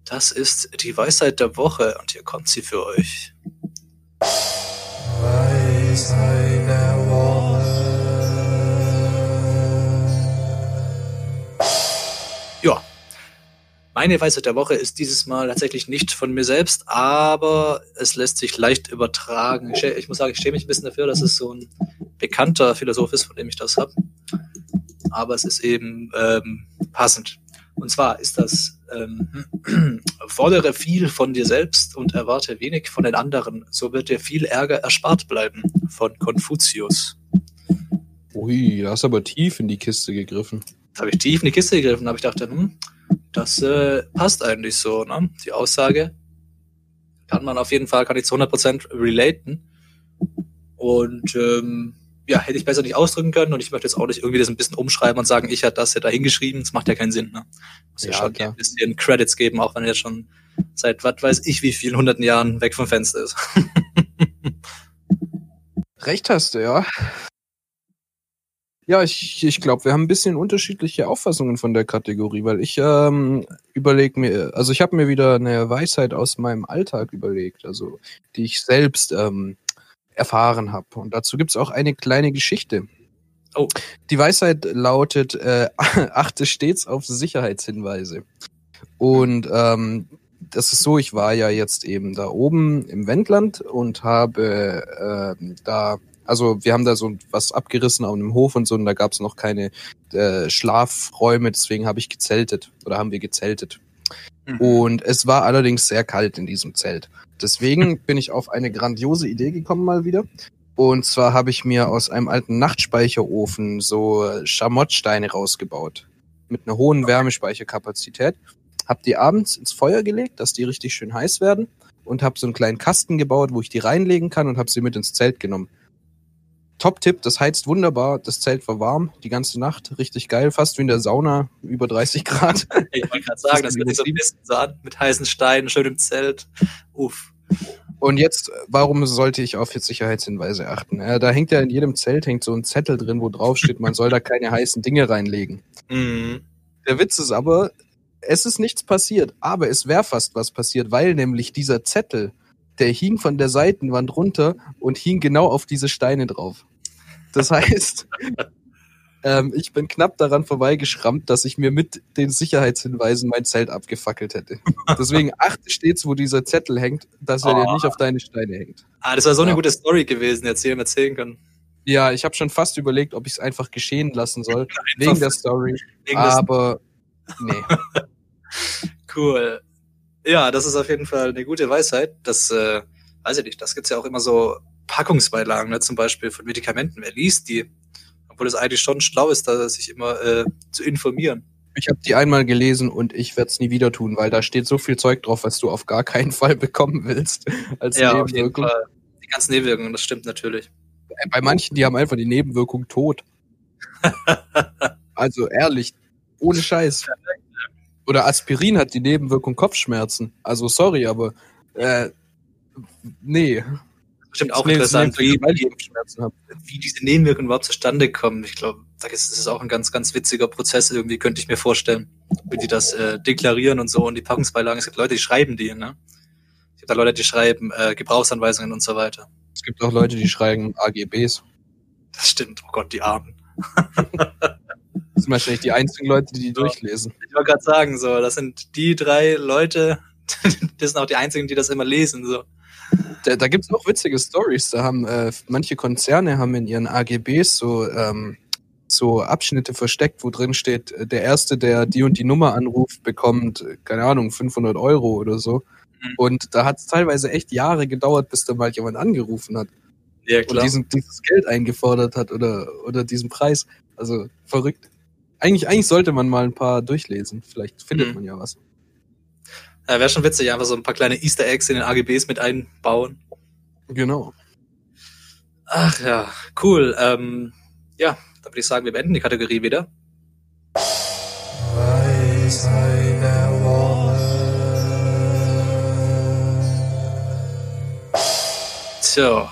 das ist die Weisheit der Woche. Und hier kommt sie für euch. Ja. Meine Weisheit der Woche ist dieses Mal tatsächlich nicht von mir selbst, aber es lässt sich leicht übertragen. Ich, ich muss sagen, ich schäme mich ein bisschen dafür, dass es so ein bekannter Philosoph ist, von dem ich das habe. Aber es ist eben ähm, passend. Und zwar ist das ähm, fordere viel von dir selbst und erwarte wenig von den anderen. So wird dir viel Ärger erspart bleiben. Von Konfuzius. Ui, da hast du aber tief in die Kiste gegriffen. Da habe ich tief in die Kiste gegriffen, habe ich dachte, hm, das äh, passt eigentlich so, ne? Die Aussage kann man auf jeden Fall, kann ich zu 100% relaten. Und ähm, ja, hätte ich besser nicht ausdrücken können und ich möchte jetzt auch nicht irgendwie das ein bisschen umschreiben und sagen, ich hätte das ja da hingeschrieben, das macht ja keinen Sinn, ne? Muss ja, Ja, schon klar. ein bisschen Credits geben, auch wenn er jetzt schon seit was weiß ich wie vielen hunderten Jahren weg vom Fenster ist. Recht hast du, ja. Ja, ich, ich glaube, wir haben ein bisschen unterschiedliche Auffassungen von der Kategorie, weil ich ähm, überlege mir, also ich habe mir wieder eine Weisheit aus meinem Alltag überlegt, also die ich selbst ähm, erfahren habe. Und dazu gibt's auch eine kleine Geschichte. Oh. Die Weisheit lautet, äh, achte stets auf Sicherheitshinweise. Und ähm, das ist so, ich war ja jetzt eben da oben im Wendland und habe ähm, da, also wir haben da so was abgerissen auf einem Hof und so und da gab's noch keine äh, Schlafräume, deswegen habe ich gezeltet oder haben wir gezeltet. Und es war allerdings sehr kalt in diesem Zelt. Deswegen bin ich auf eine grandiose Idee gekommen mal wieder. Und zwar habe ich mir aus einem alten Nachtspeicherofen so äh, Schamottsteine rausgebaut. Mit einer hohen Wärmespeicherkapazität. Hab die abends ins Feuer gelegt, dass die richtig schön heiß werden. Und habe so einen kleinen Kasten gebaut, wo ich die reinlegen kann und habe sie mit ins Zelt genommen. Top-Tipp, das heizt wunderbar. Das Zelt war warm die ganze Nacht. Richtig geil, fast wie in der Sauna, über 30 Grad. Ich wollte gerade sagen, das wird so ein bisschen so an, mit heißen Steinen, schön im Zelt. Uff. Und jetzt, warum sollte ich auf jetzt Sicherheitshinweise achten? Äh, da hängt ja in jedem Zelt hängt so ein Zettel drin, wo drauf steht, man soll da keine heißen Dinge reinlegen. Mhm. Der Witz ist aber, es ist nichts passiert, aber es wäre fast was passiert, weil nämlich dieser Zettel, der hing von der Seitenwand runter und hing genau auf diese Steine drauf. Das heißt, ähm, ich bin knapp daran vorbeigeschrammt, dass ich mir mit den Sicherheitshinweisen mein Zelt abgefackelt hätte. Deswegen achte stets, wo dieser Zettel hängt, dass er dir Oh. nicht auf deine Steine hängt. Ah, das war so eine Ja. gute Story gewesen, die jetzt jedem erzählen können. Ja, ich habe schon fast überlegt, ob ich es einfach geschehen lassen soll, wegen der Story. Wegen Aber nee. Cool. Ja, das ist auf jeden Fall eine gute Weisheit. Das, äh, weiß ich nicht, das gibt's ja auch immer so Packungsbeilagen, ne? zum Beispiel von Medikamenten. Wer liest die? Obwohl es eigentlich schon schlau ist, da sich immer äh, zu informieren. Ich habe die einmal gelesen und ich werde es nie wieder tun, weil da steht so viel Zeug drauf, was du auf gar keinen Fall bekommen willst. Als Ja, auf jeden. Fall. Die ganzen Nebenwirkungen, das stimmt natürlich. Bei manchen, die haben einfach die Nebenwirkung tot. also ehrlich, ohne Scheiß. Oder Aspirin hat die Nebenwirkung Kopfschmerzen. Also sorry, aber äh, nee. Bestimmt auch Nee, das interessant, wie, wie, diese Nebenwirkungen überhaupt zustande kommen. Ich glaube, da ist es auch ein ganz, ganz witziger Prozess irgendwie, könnte ich mir vorstellen. Wie die das äh, deklarieren und so und die Packungsbeilagen. Es gibt Leute, die schreiben die, ne? Es gibt da Leute, die schreiben äh, Gebrauchsanweisungen und so weiter. Es gibt auch Leute, die schreiben AGBs. Das stimmt. Oh Gott, die Armen. Das sind wahrscheinlich die einzigen Leute, die die durchlesen. Ich wollte gerade sagen, so, das sind die drei Leute, das sind auch die einzigen, die das immer lesen, so. Da, da gibt's auch witzige Stories. Da haben äh, manche Konzerne haben in ihren AGBs so ähm, so Abschnitte versteckt, wo drin steht, äh, der erste, der die und die Nummer anruft, bekommt äh, keine Ahnung 500 Euro oder so. Mhm. Und da hat es teilweise echt Jahre gedauert, bis da mal jemand angerufen hat Ja, und diesen, dieses Geld eingefordert hat oder oder diesen Preis. Also verrückt. Eigentlich eigentlich sollte man mal ein paar durchlesen. Vielleicht findet Mhm. man ja was. Ja, Wäre schon witzig, einfach so ein paar kleine Easter Eggs in den AGBs mit einbauen. Genau. Ach ja, cool. Ähm, ja, dann würde ich sagen, wir beenden die Kategorie wieder. Tja,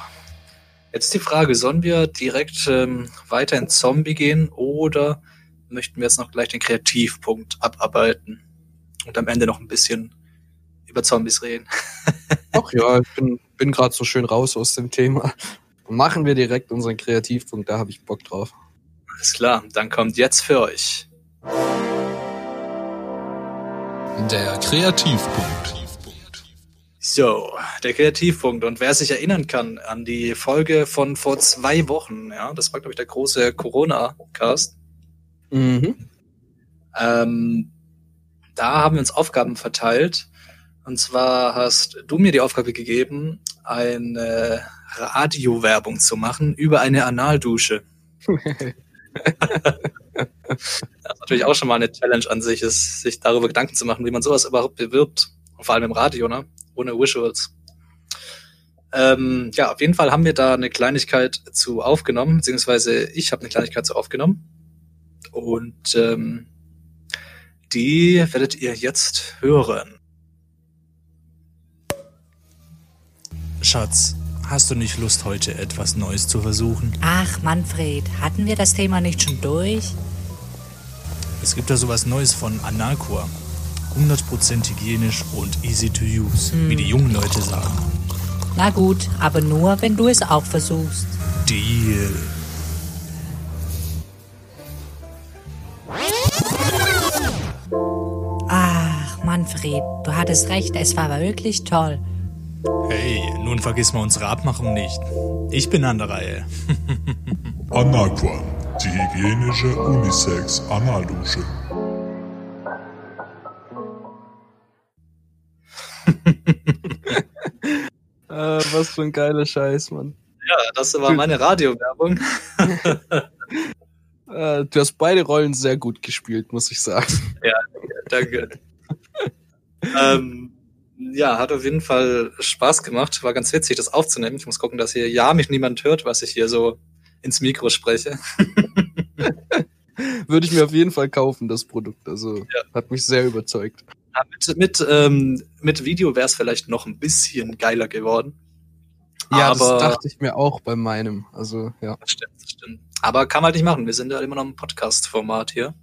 jetzt die Frage, sollen wir direkt ähm, weiter in Zombie gehen oder möchten wir jetzt noch gleich den Kreativpunkt abarbeiten und am Ende noch ein bisschen über Zombies reden? Ach ja, ich bin, bin gerade so schön raus aus dem Thema. Machen wir direkt unseren Kreativpunkt, da habe ich Bock drauf. Alles klar, dann kommt jetzt für euch Der Kreativpunkt. So, der Kreativpunkt. Und wer sich erinnern kann an die Folge von vor zwei Wochen, ja, das war, glaube ich, der große Corona-Cast. Mhm. Ähm, da haben wir uns Aufgaben verteilt. Und zwar hast du mir die Aufgabe gegeben, eine Radiowerbung zu machen über eine Analdusche. das ist natürlich auch schon mal eine Challenge an sich, ist, sich darüber Gedanken zu machen, wie man sowas überhaupt bewirbt. Vor allem im Radio, ne? Ohne Visuals. Ähm, ja, auf jeden Fall haben wir da eine Kleinigkeit zu aufgenommen, beziehungsweise ich habe eine Kleinigkeit zu aufgenommen. Und ähm, die werdet ihr jetzt hören. Schatz, hast du nicht Lust, heute etwas Neues zu versuchen? Ach, Manfred, hatten wir das Thema nicht schon durch? Es gibt da sowas Neues von Anaqua. 100% hygienisch und easy to use, wie die jungen Leute sagen. Na gut, aber nur, wenn du es auch versuchst. Deal. Manfred, du hattest recht, es war wirklich toll. Hey, nun vergiss mal unsere Abmachung nicht. Ich bin an der Reihe. Anaqua, die hygienische Unisex-Analdusche. Äh, was für ein geiler Scheiß, Mann. Ja, das war meine Radiowerbung. Äh, du hast beide Rollen sehr gut gespielt, muss ich sagen. Danke. Ähm, ja, hat auf jeden Fall Spaß gemacht. War ganz witzig, das aufzunehmen. Ich muss gucken, dass hier ja mich niemand hört, was ich hier so ins Mikro spreche. Würde ich mir auf jeden Fall kaufen, das Produkt. Also hat mich sehr überzeugt. Ja, mit mit, ähm, mit Video wäre es vielleicht noch ein bisschen geiler geworden. Ja, aber das dachte ich mir auch bei meinem. Also, ja. Das stimmt, das stimmt. Aber kann man halt nicht machen. Wir sind ja immer noch im Podcast-Format hier.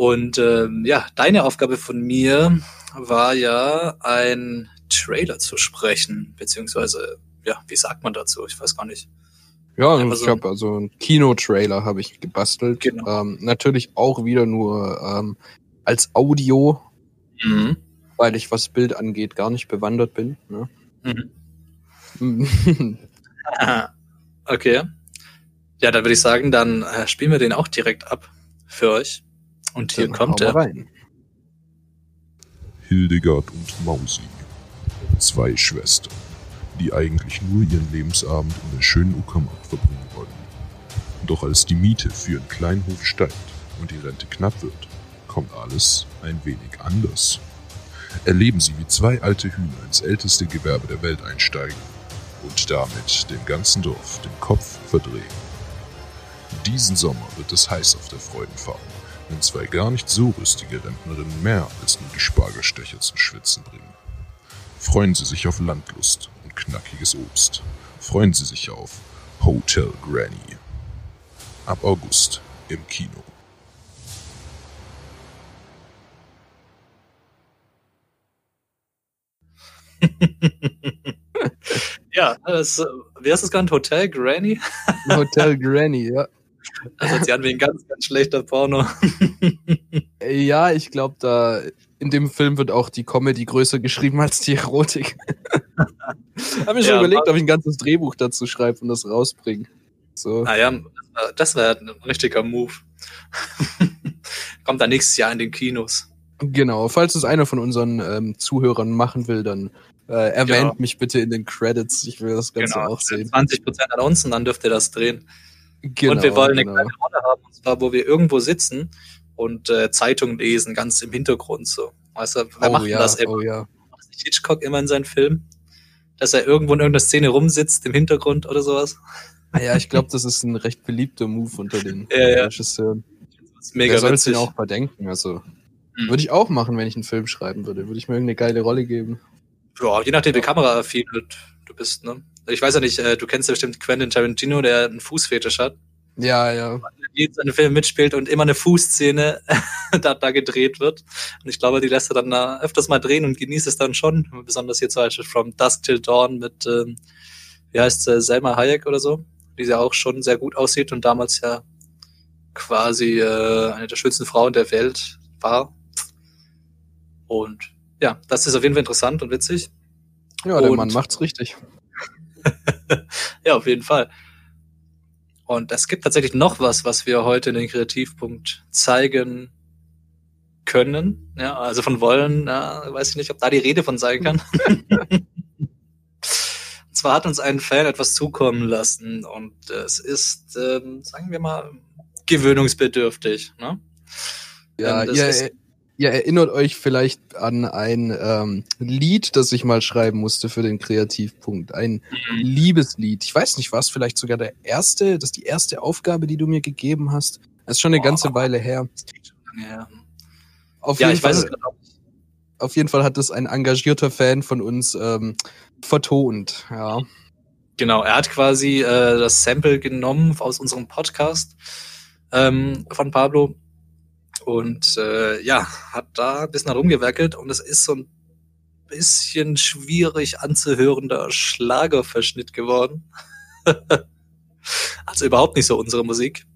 Und ähm, ja, deine Aufgabe von mir war ja, ein Trailer zu sprechen, beziehungsweise, ja, wie sagt man dazu? Ich weiß gar nicht. Ja, Einfach ich so habe also einen Kinotrailer habe ich gebastelt. Genau. Ähm, natürlich auch wieder nur ähm, als Audio, Mhm. weil ich was Bild angeht gar nicht bewandert bin. Ne? Mhm. Okay. Ja, dann würde ich sagen, dann äh, spielen wir den auch direkt ab für euch. Und hier Dann kommt er. rein. Hildegard und Mausi. Zwei Schwestern, die eigentlich nur ihren Lebensabend in der schönen Uckermark verbringen wollen. Doch als die Miete für ihren kleinen Hof steigt und die Rente knapp wird, kommt alles ein wenig anders. Erleben sie, wie zwei alte Hühner ins älteste Gewerbe der Welt einsteigen und damit dem ganzen Dorf den Kopf verdrehen. Diesen Sommer wird es heiß auf der Freudenfarm, wenn zwei gar nicht so rüstige Rentnerinnen mehr als nur die Spargelstecher zum Schwitzen bringen. Freuen Sie sich auf Landlust und knackiges Obst. Freuen Sie sich auf Hotel Granny. Ab August im Kino. Ja, das, äh, wie heißt das gerade? Hotel Granny? Hotel Granny, ja. Hört sich an wie ein ganz, ganz schlechter Porno. Ja, ich glaube, da in dem Film wird auch die Comedy größer geschrieben als die Erotik. Hab mir schon Ja, überlegt, ob ich ein ganzes Drehbuch dazu schreibe und das rausbringe. So. Naja, das wäre ein richtiger Move. Kommt dann nächstes Jahr in den Kinos. Genau, falls es einer von unseren ähm, Zuhörern machen will, dann äh, erwähnt Genau. mich bitte in den Credits. Ich will das Ganze Genau, auch sehen. 20 Prozent an uns und dann dürft ihr das drehen. Genau, und wir wollen eine genau. kleine Rolle haben, und zwar, wo wir irgendwo sitzen und äh, Zeitungen lesen, ganz im Hintergrund so. Weißt du, wer Oh macht ja, das immer? oh ja. Macht nicht Hitchcock immer in seinen Filmen? Dass er irgendwo in irgendeiner Szene rumsitzt im Hintergrund oder sowas? Ah Ja, ich glaube, das ist ein recht beliebter Move unter den Ja, ja. Regisseuren. Das ist mega Wer soll es auch verdenken? Also, Hm. würde ich auch machen, wenn ich einen Film schreiben würde. Würde ich mir irgendeine geile Rolle geben. Ja, je nachdem, wie kameraaffin du bist, ne? Ich weiß ja nicht, äh, du kennst ja bestimmt Quentin Tarantino, der einen Fußfetisch hat. Ja, ja. jeden seine Filme mitspielt und immer eine Fußszene da, da gedreht wird. Und ich glaube, die lässt er dann da öfters mal drehen und genießt es dann schon. Besonders hier zum Beispiel From Dusk Till Dawn mit, ähm, wie heißt sie, Selma Hayek oder so, die ja auch schon sehr gut aussieht und damals ja quasi äh, eine der schönsten Frauen der Welt war. Und ja, das ist auf jeden Fall interessant und witzig. Ja, der Und- Mann macht's richtig. Ja, auf jeden Fall. Und es gibt tatsächlich noch was, was wir heute in den Kreativpunkt zeigen können. Ja, also von wollen, ja, weiß ich nicht, ob da die Rede von sein kann. und zwar hat uns ein Fan etwas zukommen lassen und es ist, ähm, sagen wir mal, gewöhnungsbedürftig. Ne? Ja, das ihr, ist- ihr erinnert euch vielleicht an ein ähm, Lied, das ich mal schreiben musste für den Kreativpunkt. Ein Liebeslied. Ich weiß nicht, war es vielleicht sogar der erste, das ist die erste Aufgabe, die du mir gegeben hast. Das ist schon eine Boah. ganze Weile her. Ja, Auf ja jeden ich weiß es Fall, auch nicht. auf jeden Fall hat das ein engagierter Fan von uns ähm, vertont. Ja. Genau, er hat quasi äh, das Sample genommen aus unserem Podcast ähm, von Pablo und äh, ja, hat da ein bisschen rumgewerkelt und es ist so ein bisschen schwierig anzuhörender Schlagerverschnitt geworden. also überhaupt nicht so unsere Musik.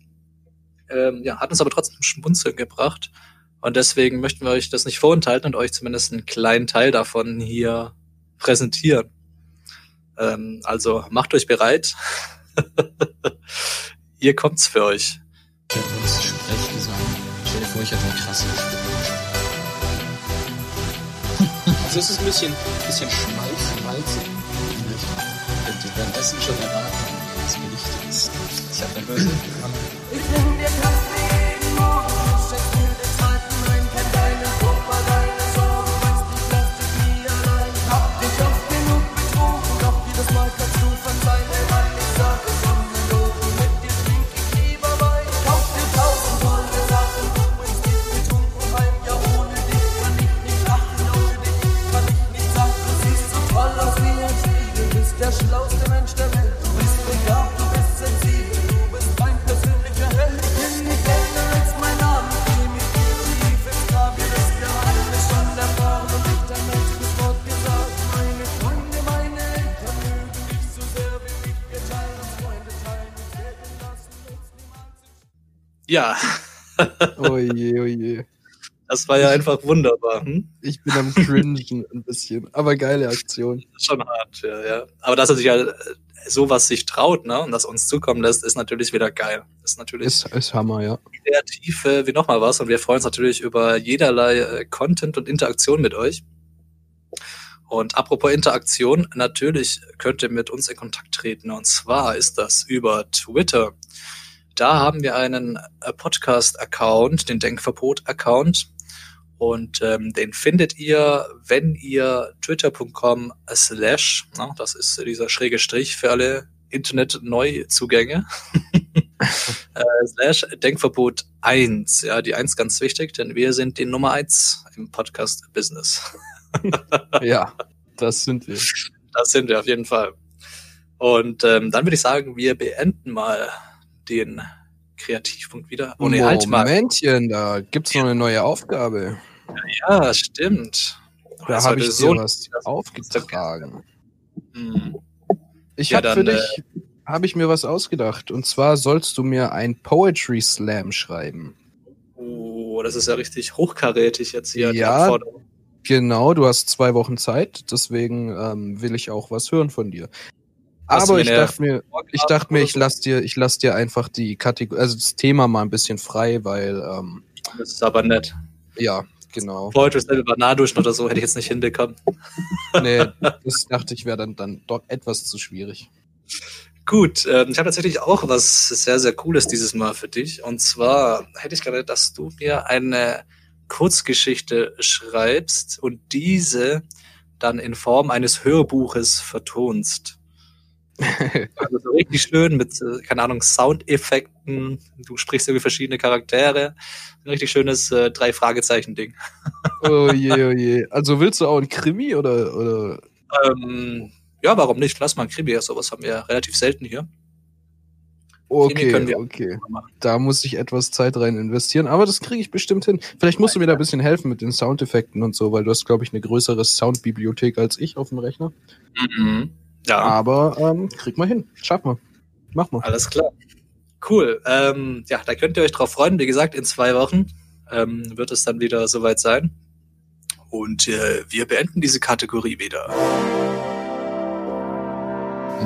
Ähm, ja, hat uns aber trotzdem Schmunzeln gebracht und deswegen möchten wir euch das nicht vorenthalten und euch zumindest einen kleinen Teil davon hier präsentieren. Ähm, also macht euch bereit. Hier kommt's für euch. Ich eine krasse Stimme. Also es ist ein bisschen, bisschen schmalz, schmalzig. Könnt ihr währenddessen schon erraten, wie das Gericht ist. Ich habe nervös angefangen. Der Oh je, oh je. das war ja einfach wunderbar. Hm? Ich bin am cringen ein bisschen. Aber geile Aktion. Schon hart, ja, ja. Aber dass er sich ja äh, sowas sich traut, ne, und das uns zukommen lässt, ist natürlich wieder geil. Ist natürlich Ist, ist Hammer, ja. kreativ äh, wie nochmal was und wir freuen uns natürlich über jederlei äh, Content und Interaktion mit euch. Und apropos Interaktion, natürlich könnt ihr mit uns in Kontakt treten und zwar ist das über Twitter. Da haben wir einen äh, Podcast-Account, den Denkverbot-Account und ähm, den findet ihr, wenn ihr twitter.com slash, na, das ist dieser schräge Strich für alle Internet-Neuzugänge, äh, slash Denkverbot 1. Ja, die 1 ganz wichtig, denn wir sind die Nummer 1 im Podcast-Business. Ja, das sind wir. Das sind wir auf jeden Fall. Und ähm, dann würde ich sagen, wir beenden mal den Kreativpunkt wieder. Oh nee, halt mal. Momentchen, da gibt's noch eine neue Aufgabe. Ja, stimmt. Da Das habe ich so- was aufgetragen. Hm. Ich Ja, habe für dich habe ich mir was ausgedacht. Und zwar sollst du mir ein Poetry Slam schreiben. Oh, das ist ja richtig hochkarätig jetzt hier. Ja. Genau, du hast zwei Wochen Zeit, deswegen ähm, will ich auch was hören von dir. Aber ich dachte mir, ich dachte mir, ich lass dir, ich lass dir einfach die Kategorie, also das Thema mal ein bisschen frei, weil ähm, Das ist aber nett. ja, genau. Poetry Slam über Nahduschen oder so hätte ich jetzt nicht hinbekommen. Nee, das dachte ich wäre dann dann doch etwas zu schwierig. Gut, ähm, ich habe tatsächlich auch was sehr, sehr Cooles dieses Mal für dich. Und zwar hätte ich gerne, dass du mir eine Kurzgeschichte schreibst und diese dann in Form eines Hörbuches vertonst. Also so richtig schön mit, äh, keine Ahnung, Soundeffekten. Du sprichst irgendwie verschiedene Charaktere. Ein richtig schönes äh, Drei-Fragezeichen-Ding. Oh je, oh je. Also willst du auch ein Krimi oder oder Ähm, ja, warum nicht? Lass mal ein Krimi. Sowas haben wir relativ selten hier. Okay, okay. Da muss ich etwas Zeit rein investieren, aber das kriege ich bestimmt hin. Vielleicht musst du mir da ein bisschen helfen mit den Soundeffekten und so, weil du hast, glaube ich, eine größere Soundbibliothek als ich auf dem Rechner. Mhm. Ja. Aber ähm, krieg mal hin. Schaff mal. Mach mal. Alles klar. Cool. Ähm, ja, da könnt ihr euch drauf freuen. Wie gesagt, in zwei Wochen ähm, wird es dann wieder soweit sein. Und äh, wir beenden diese Kategorie wieder.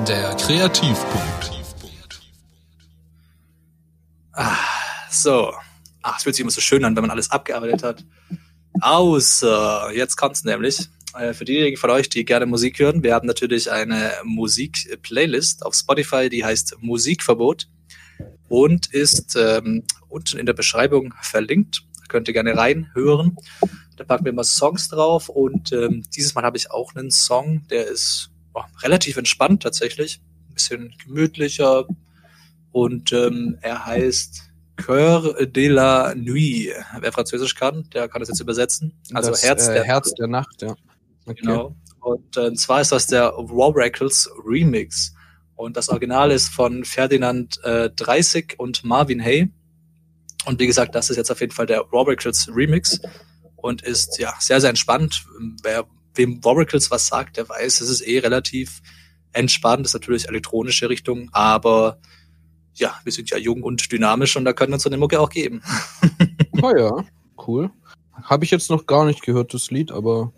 Der Kreativpunkt. Ah, so. Ach, es fühlt sich immer so schön an, wenn man alles abgearbeitet hat. Außer, jetzt kommt's nämlich. Äh, für diejenigen von euch, die gerne Musik hören, wir haben natürlich eine Musik-Playlist auf Spotify, die heißt Musikverbot und ist ähm, unten in der Beschreibung verlinkt. Da könnt ihr gerne reinhören. Da packen wir mal Songs drauf und ähm, dieses Mal habe ich auch einen Song, der ist oh, relativ entspannt tatsächlich. Ein bisschen gemütlicher, und ähm, er heißt Cœur de la Nuit. Wer Französisch kann, der kann das jetzt übersetzen. Also das, Herz äh, der Herz der Nacht, ja. Okay. Genau. Und äh, zwar ist das der Warrackles Remix. Und das Original ist von Ferdinand äh, 30 und Marvin Hay. Und wie gesagt, das ist jetzt auf jeden Fall der Warrackles Remix und ist ja sehr, sehr entspannt. Wer wem Warrackles was sagt, der weiß, es ist eh relativ entspannt. Das ist natürlich elektronische Richtung, aber ja, wir sind ja jung und dynamisch und da können wir uns so eine Mucke auch geben. Oh ja, cool. Habe ich jetzt noch gar nicht gehört, das Lied, aber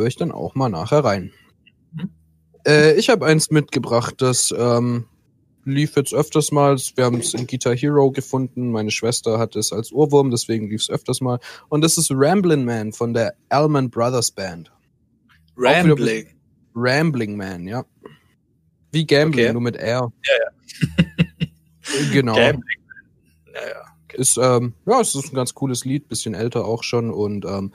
höre ich dann auch mal nachher rein. Mhm. Äh, ich habe eins mitgebracht, das ähm, lief jetzt öfters mal. Wir haben es in Guitar Hero gefunden. Meine Schwester hat es als Ohrwurm, deswegen lief es öfters mal. Und das ist Ramblin' Man von der Allman Brothers Band. Rambling. Rambling Man, ja. Wie Gambling, Okay. nur mit R. Ja, ja. Genau. Gambling. Ja, ja. Ist, ähm, ja, es ist ein ganz cooles Lied, bisschen älter auch schon. Und ähm,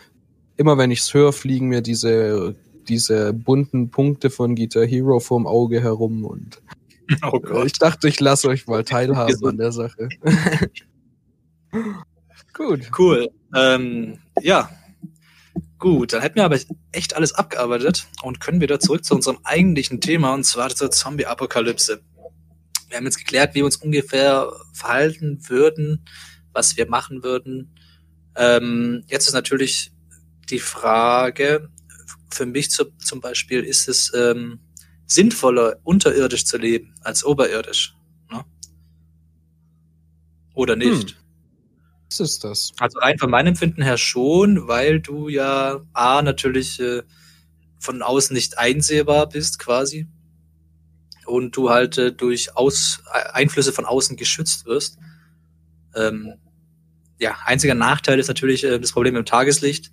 immer wenn ich's höre, fliegen mir diese, diese bunten Punkte von Guitar Hero vorm Auge herum. Und Oh ich dachte, ich lasse euch mal teilhaben an der Sache. Gut. Cool. Ähm, ja. Gut, dann hätten wir aber echt alles abgearbeitet und können wieder zurück zu unserem eigentlichen Thema und zwar zur Zombie-Apokalypse. Wir haben jetzt geklärt, wie wir uns ungefähr verhalten würden, was wir machen würden. Ähm, jetzt ist natürlich die Frage, für mich zu, zum Beispiel, ist es ähm, sinnvoller, unterirdisch zu leben als oberirdisch? Ne? Oder nicht? Was ist das? Also rein von meinem Empfinden her schon, weil du ja A natürlich äh, von außen nicht einsehbar bist quasi. und du halt äh, durch Aus Einflüsse von außen geschützt wirst. Ähm, ja, einziger Nachteil ist natürlich äh, das Problem im Tageslicht.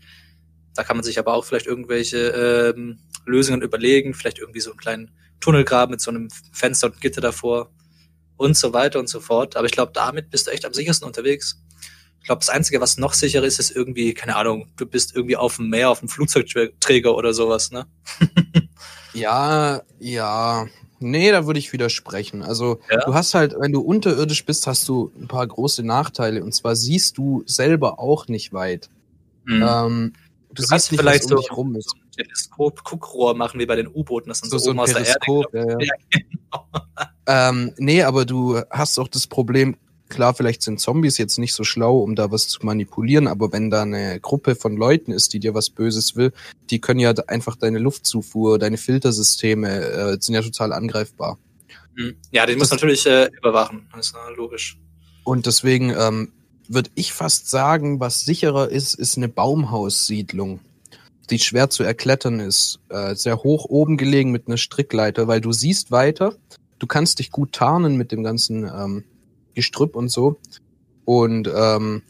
Da kann man sich aber auch vielleicht irgendwelche ähm, Lösungen überlegen, vielleicht irgendwie so einen kleinen Tunnelgraben mit so einem Fenster und Gitter davor und so weiter und so fort. Aber ich glaube, damit bist du echt am sichersten unterwegs. Ich glaube, das Einzige, was noch sicherer ist, ist irgendwie, keine Ahnung, du bist irgendwie auf dem Meer, auf einem Flugzeugträger oder sowas, ne? Ja, ja. Nee, da würde ich widersprechen. Also Ja? du hast halt, wenn du unterirdisch bist, hast du ein paar große Nachteile. Und zwar siehst du selber auch nicht weit. Hm. Ähm, du, Du siehst nicht, vielleicht was so, um dich rum ist. so ein Teleskop-Guckrohr machen wie bei den U-Booten, das dann So, so, so oben ein aus der Erde. Ja, ja. Ja, genau. Ähm, nee, aber du hast auch das Problem, klar, vielleicht sind Zombies jetzt nicht so schlau, um da was zu manipulieren, aber wenn da eine Gruppe von Leuten ist, die dir was Böses will, die können ja einfach deine Luftzufuhr, deine Filtersysteme äh, sind ja total angreifbar. Hm. Ja, den muss natürlich äh, überwachen. Das ist äh, logisch. Und deswegen ähm, würde ich fast sagen, was sicherer ist, ist eine Baumhaussiedlung, die schwer zu erklettern ist. Äh, sehr hoch oben gelegen mit einer Strickleiter, weil du siehst weiter, du kannst dich gut tarnen mit dem ganzen ähm, Gestrüpp und so. Und ähm,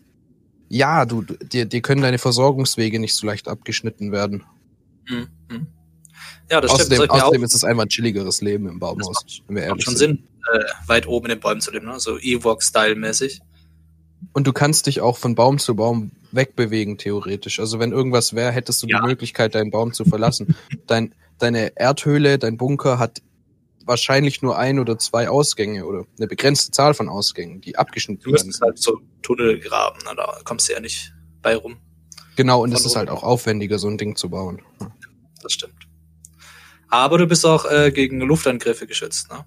ja, du, dir, dir können deine Versorgungswege nicht so leicht abgeschnitten werden. Hm. Hm. Ja, das stimmt. Außerdem, Sollten wir außerdem ist es einfach ein chilligeres Leben im Baumhaus, wir Macht ehrlich schon sind. Sinn, äh, weit oben in den Bäumen zu leben, ne? so Ewok-Style-mäßig. Und du kannst dich auch von Baum zu Baum wegbewegen, theoretisch. Also wenn irgendwas wäre, hättest du Ja. die Möglichkeit, deinen Baum zu verlassen. Dein, deine Erdhöhle, dein Bunker hat wahrscheinlich nur ein oder zwei Ausgänge oder eine begrenzte Zahl von Ausgängen, die Du abgeschnitten werden. müsstest halt so Tunnel graben, na, da kommst du ja nicht bei rum. Genau, und es ist halt auch aufwendiger, so ein Ding zu bauen. Das stimmt. Aber du bist auch äh, gegen Luftangriffe geschützt, ne?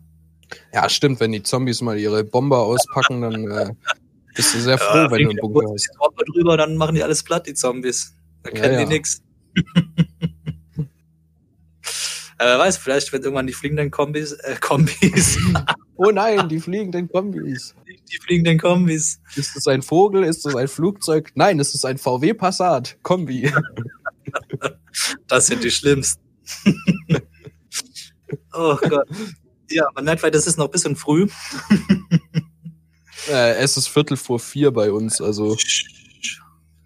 Ja, stimmt, wenn die Zombies mal ihre Bomber auspacken, dann äh, bist du sehr froh, wenn du einen Bunker hast. Bombe drüber, dann machen die alles platt, die Zombies. Da Ja, kennen ja. die nix. äh, wer weiß, vielleicht wenn irgendwann die fliegenden Kombis, äh, Kombis, Oh nein, die fliegenden Kombis. die, die fliegenden Kombis. Ist es ein Vogel? Ist es ein Flugzeug? Nein, es ist ein VW Passat. Kombi. Das sind die schlimmsten. oh Gott. Ja, man merkt, weil das ist noch ein bisschen früh. Äh, es ist Viertel vor vier bei uns, also.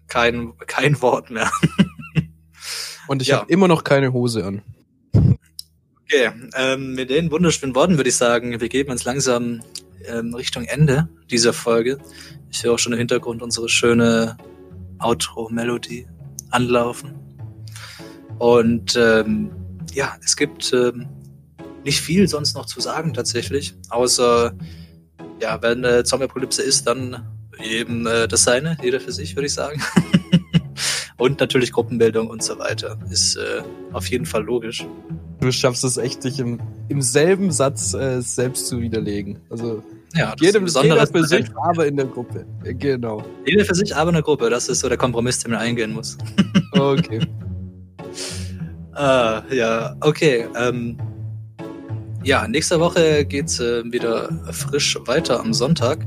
Kein, kein Wort mehr. Und ich Ja. habe immer noch keine Hose an. Okay, ähm, mit den wunderschönen Worten würde ich sagen, wir geben uns langsam ähm, Richtung Ende dieser Folge. Ich höre auch schon im Hintergrund unsere schöne Outro-Melodie anlaufen. Und ähm, ja, es gibt ähm, nicht viel sonst noch zu sagen tatsächlich, außer ja, wenn äh, Zombie-Apokalypse ist, dann eben äh, das seine, jeder für sich, würde ich sagen. und natürlich Gruppenbildung und so weiter. Ist äh, auf jeden Fall logisch. Du schaffst es echt, dich im, im selben Satz äh, selbst zu widerlegen. Also Ja, jedem jeder für sich, aber in der Gruppe. Genau. Jeder für sich, aber eine Gruppe. Das ist so der Kompromiss, den man eingehen muss. Okay. Ah, ja, okay. Ähm, ja, nächste Woche geht's äh, wieder frisch weiter am Sonntag.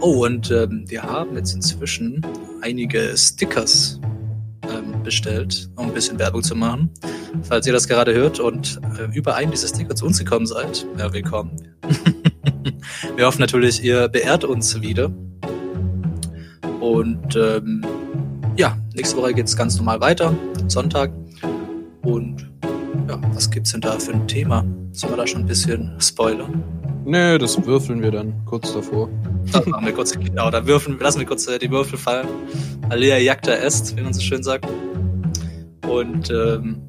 Oh, und ähm, wir haben jetzt inzwischen einige Stickers ähm, bestellt, um ein bisschen Werbung zu machen. Falls ihr das gerade hört und äh, über einen dieser Sticker zu uns gekommen seid, ja, willkommen. wir hoffen natürlich, ihr beehrt uns wieder. Und ähm, ja, nächste Woche geht's ganz normal weiter, Sonntag. Und ja, was gibt's denn da für ein Thema? Sollen wir da schon ein bisschen spoilern? Nö, das würfeln wir dann kurz davor. Das machen wir kurz, genau, da würfeln, lassen wir kurz äh, die Würfel fallen. Alea jacta est, wie man so schön sagt. Und ähm,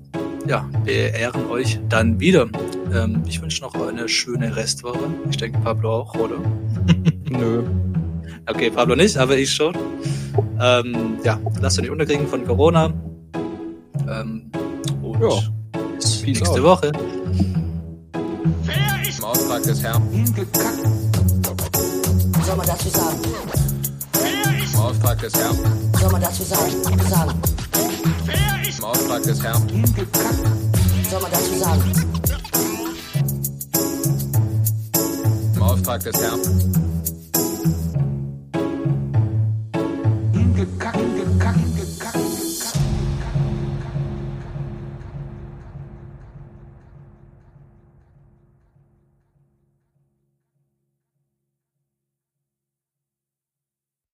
ja, wir ehren euch dann wieder. Ähm, ich wünsche noch eine schöne Restwoche. Ich denke, Pablo auch, oder? Nö. Okay, Pablo nicht, aber ich schon. Ähm, ja, lasst euch nicht unterkriegen von Corona. Ähm, und Ja. Bis Peace nächste out. Woche. Im Auftrag des Herrn. Hingekackt. Was soll man dazu sagen? Im Auftrag des Herrn. Was soll man dazu sagen? Sagen. Im Auftrag des Herrn. Hingekackt. Was soll man dazu sagen? Im Auftrag des Herrn.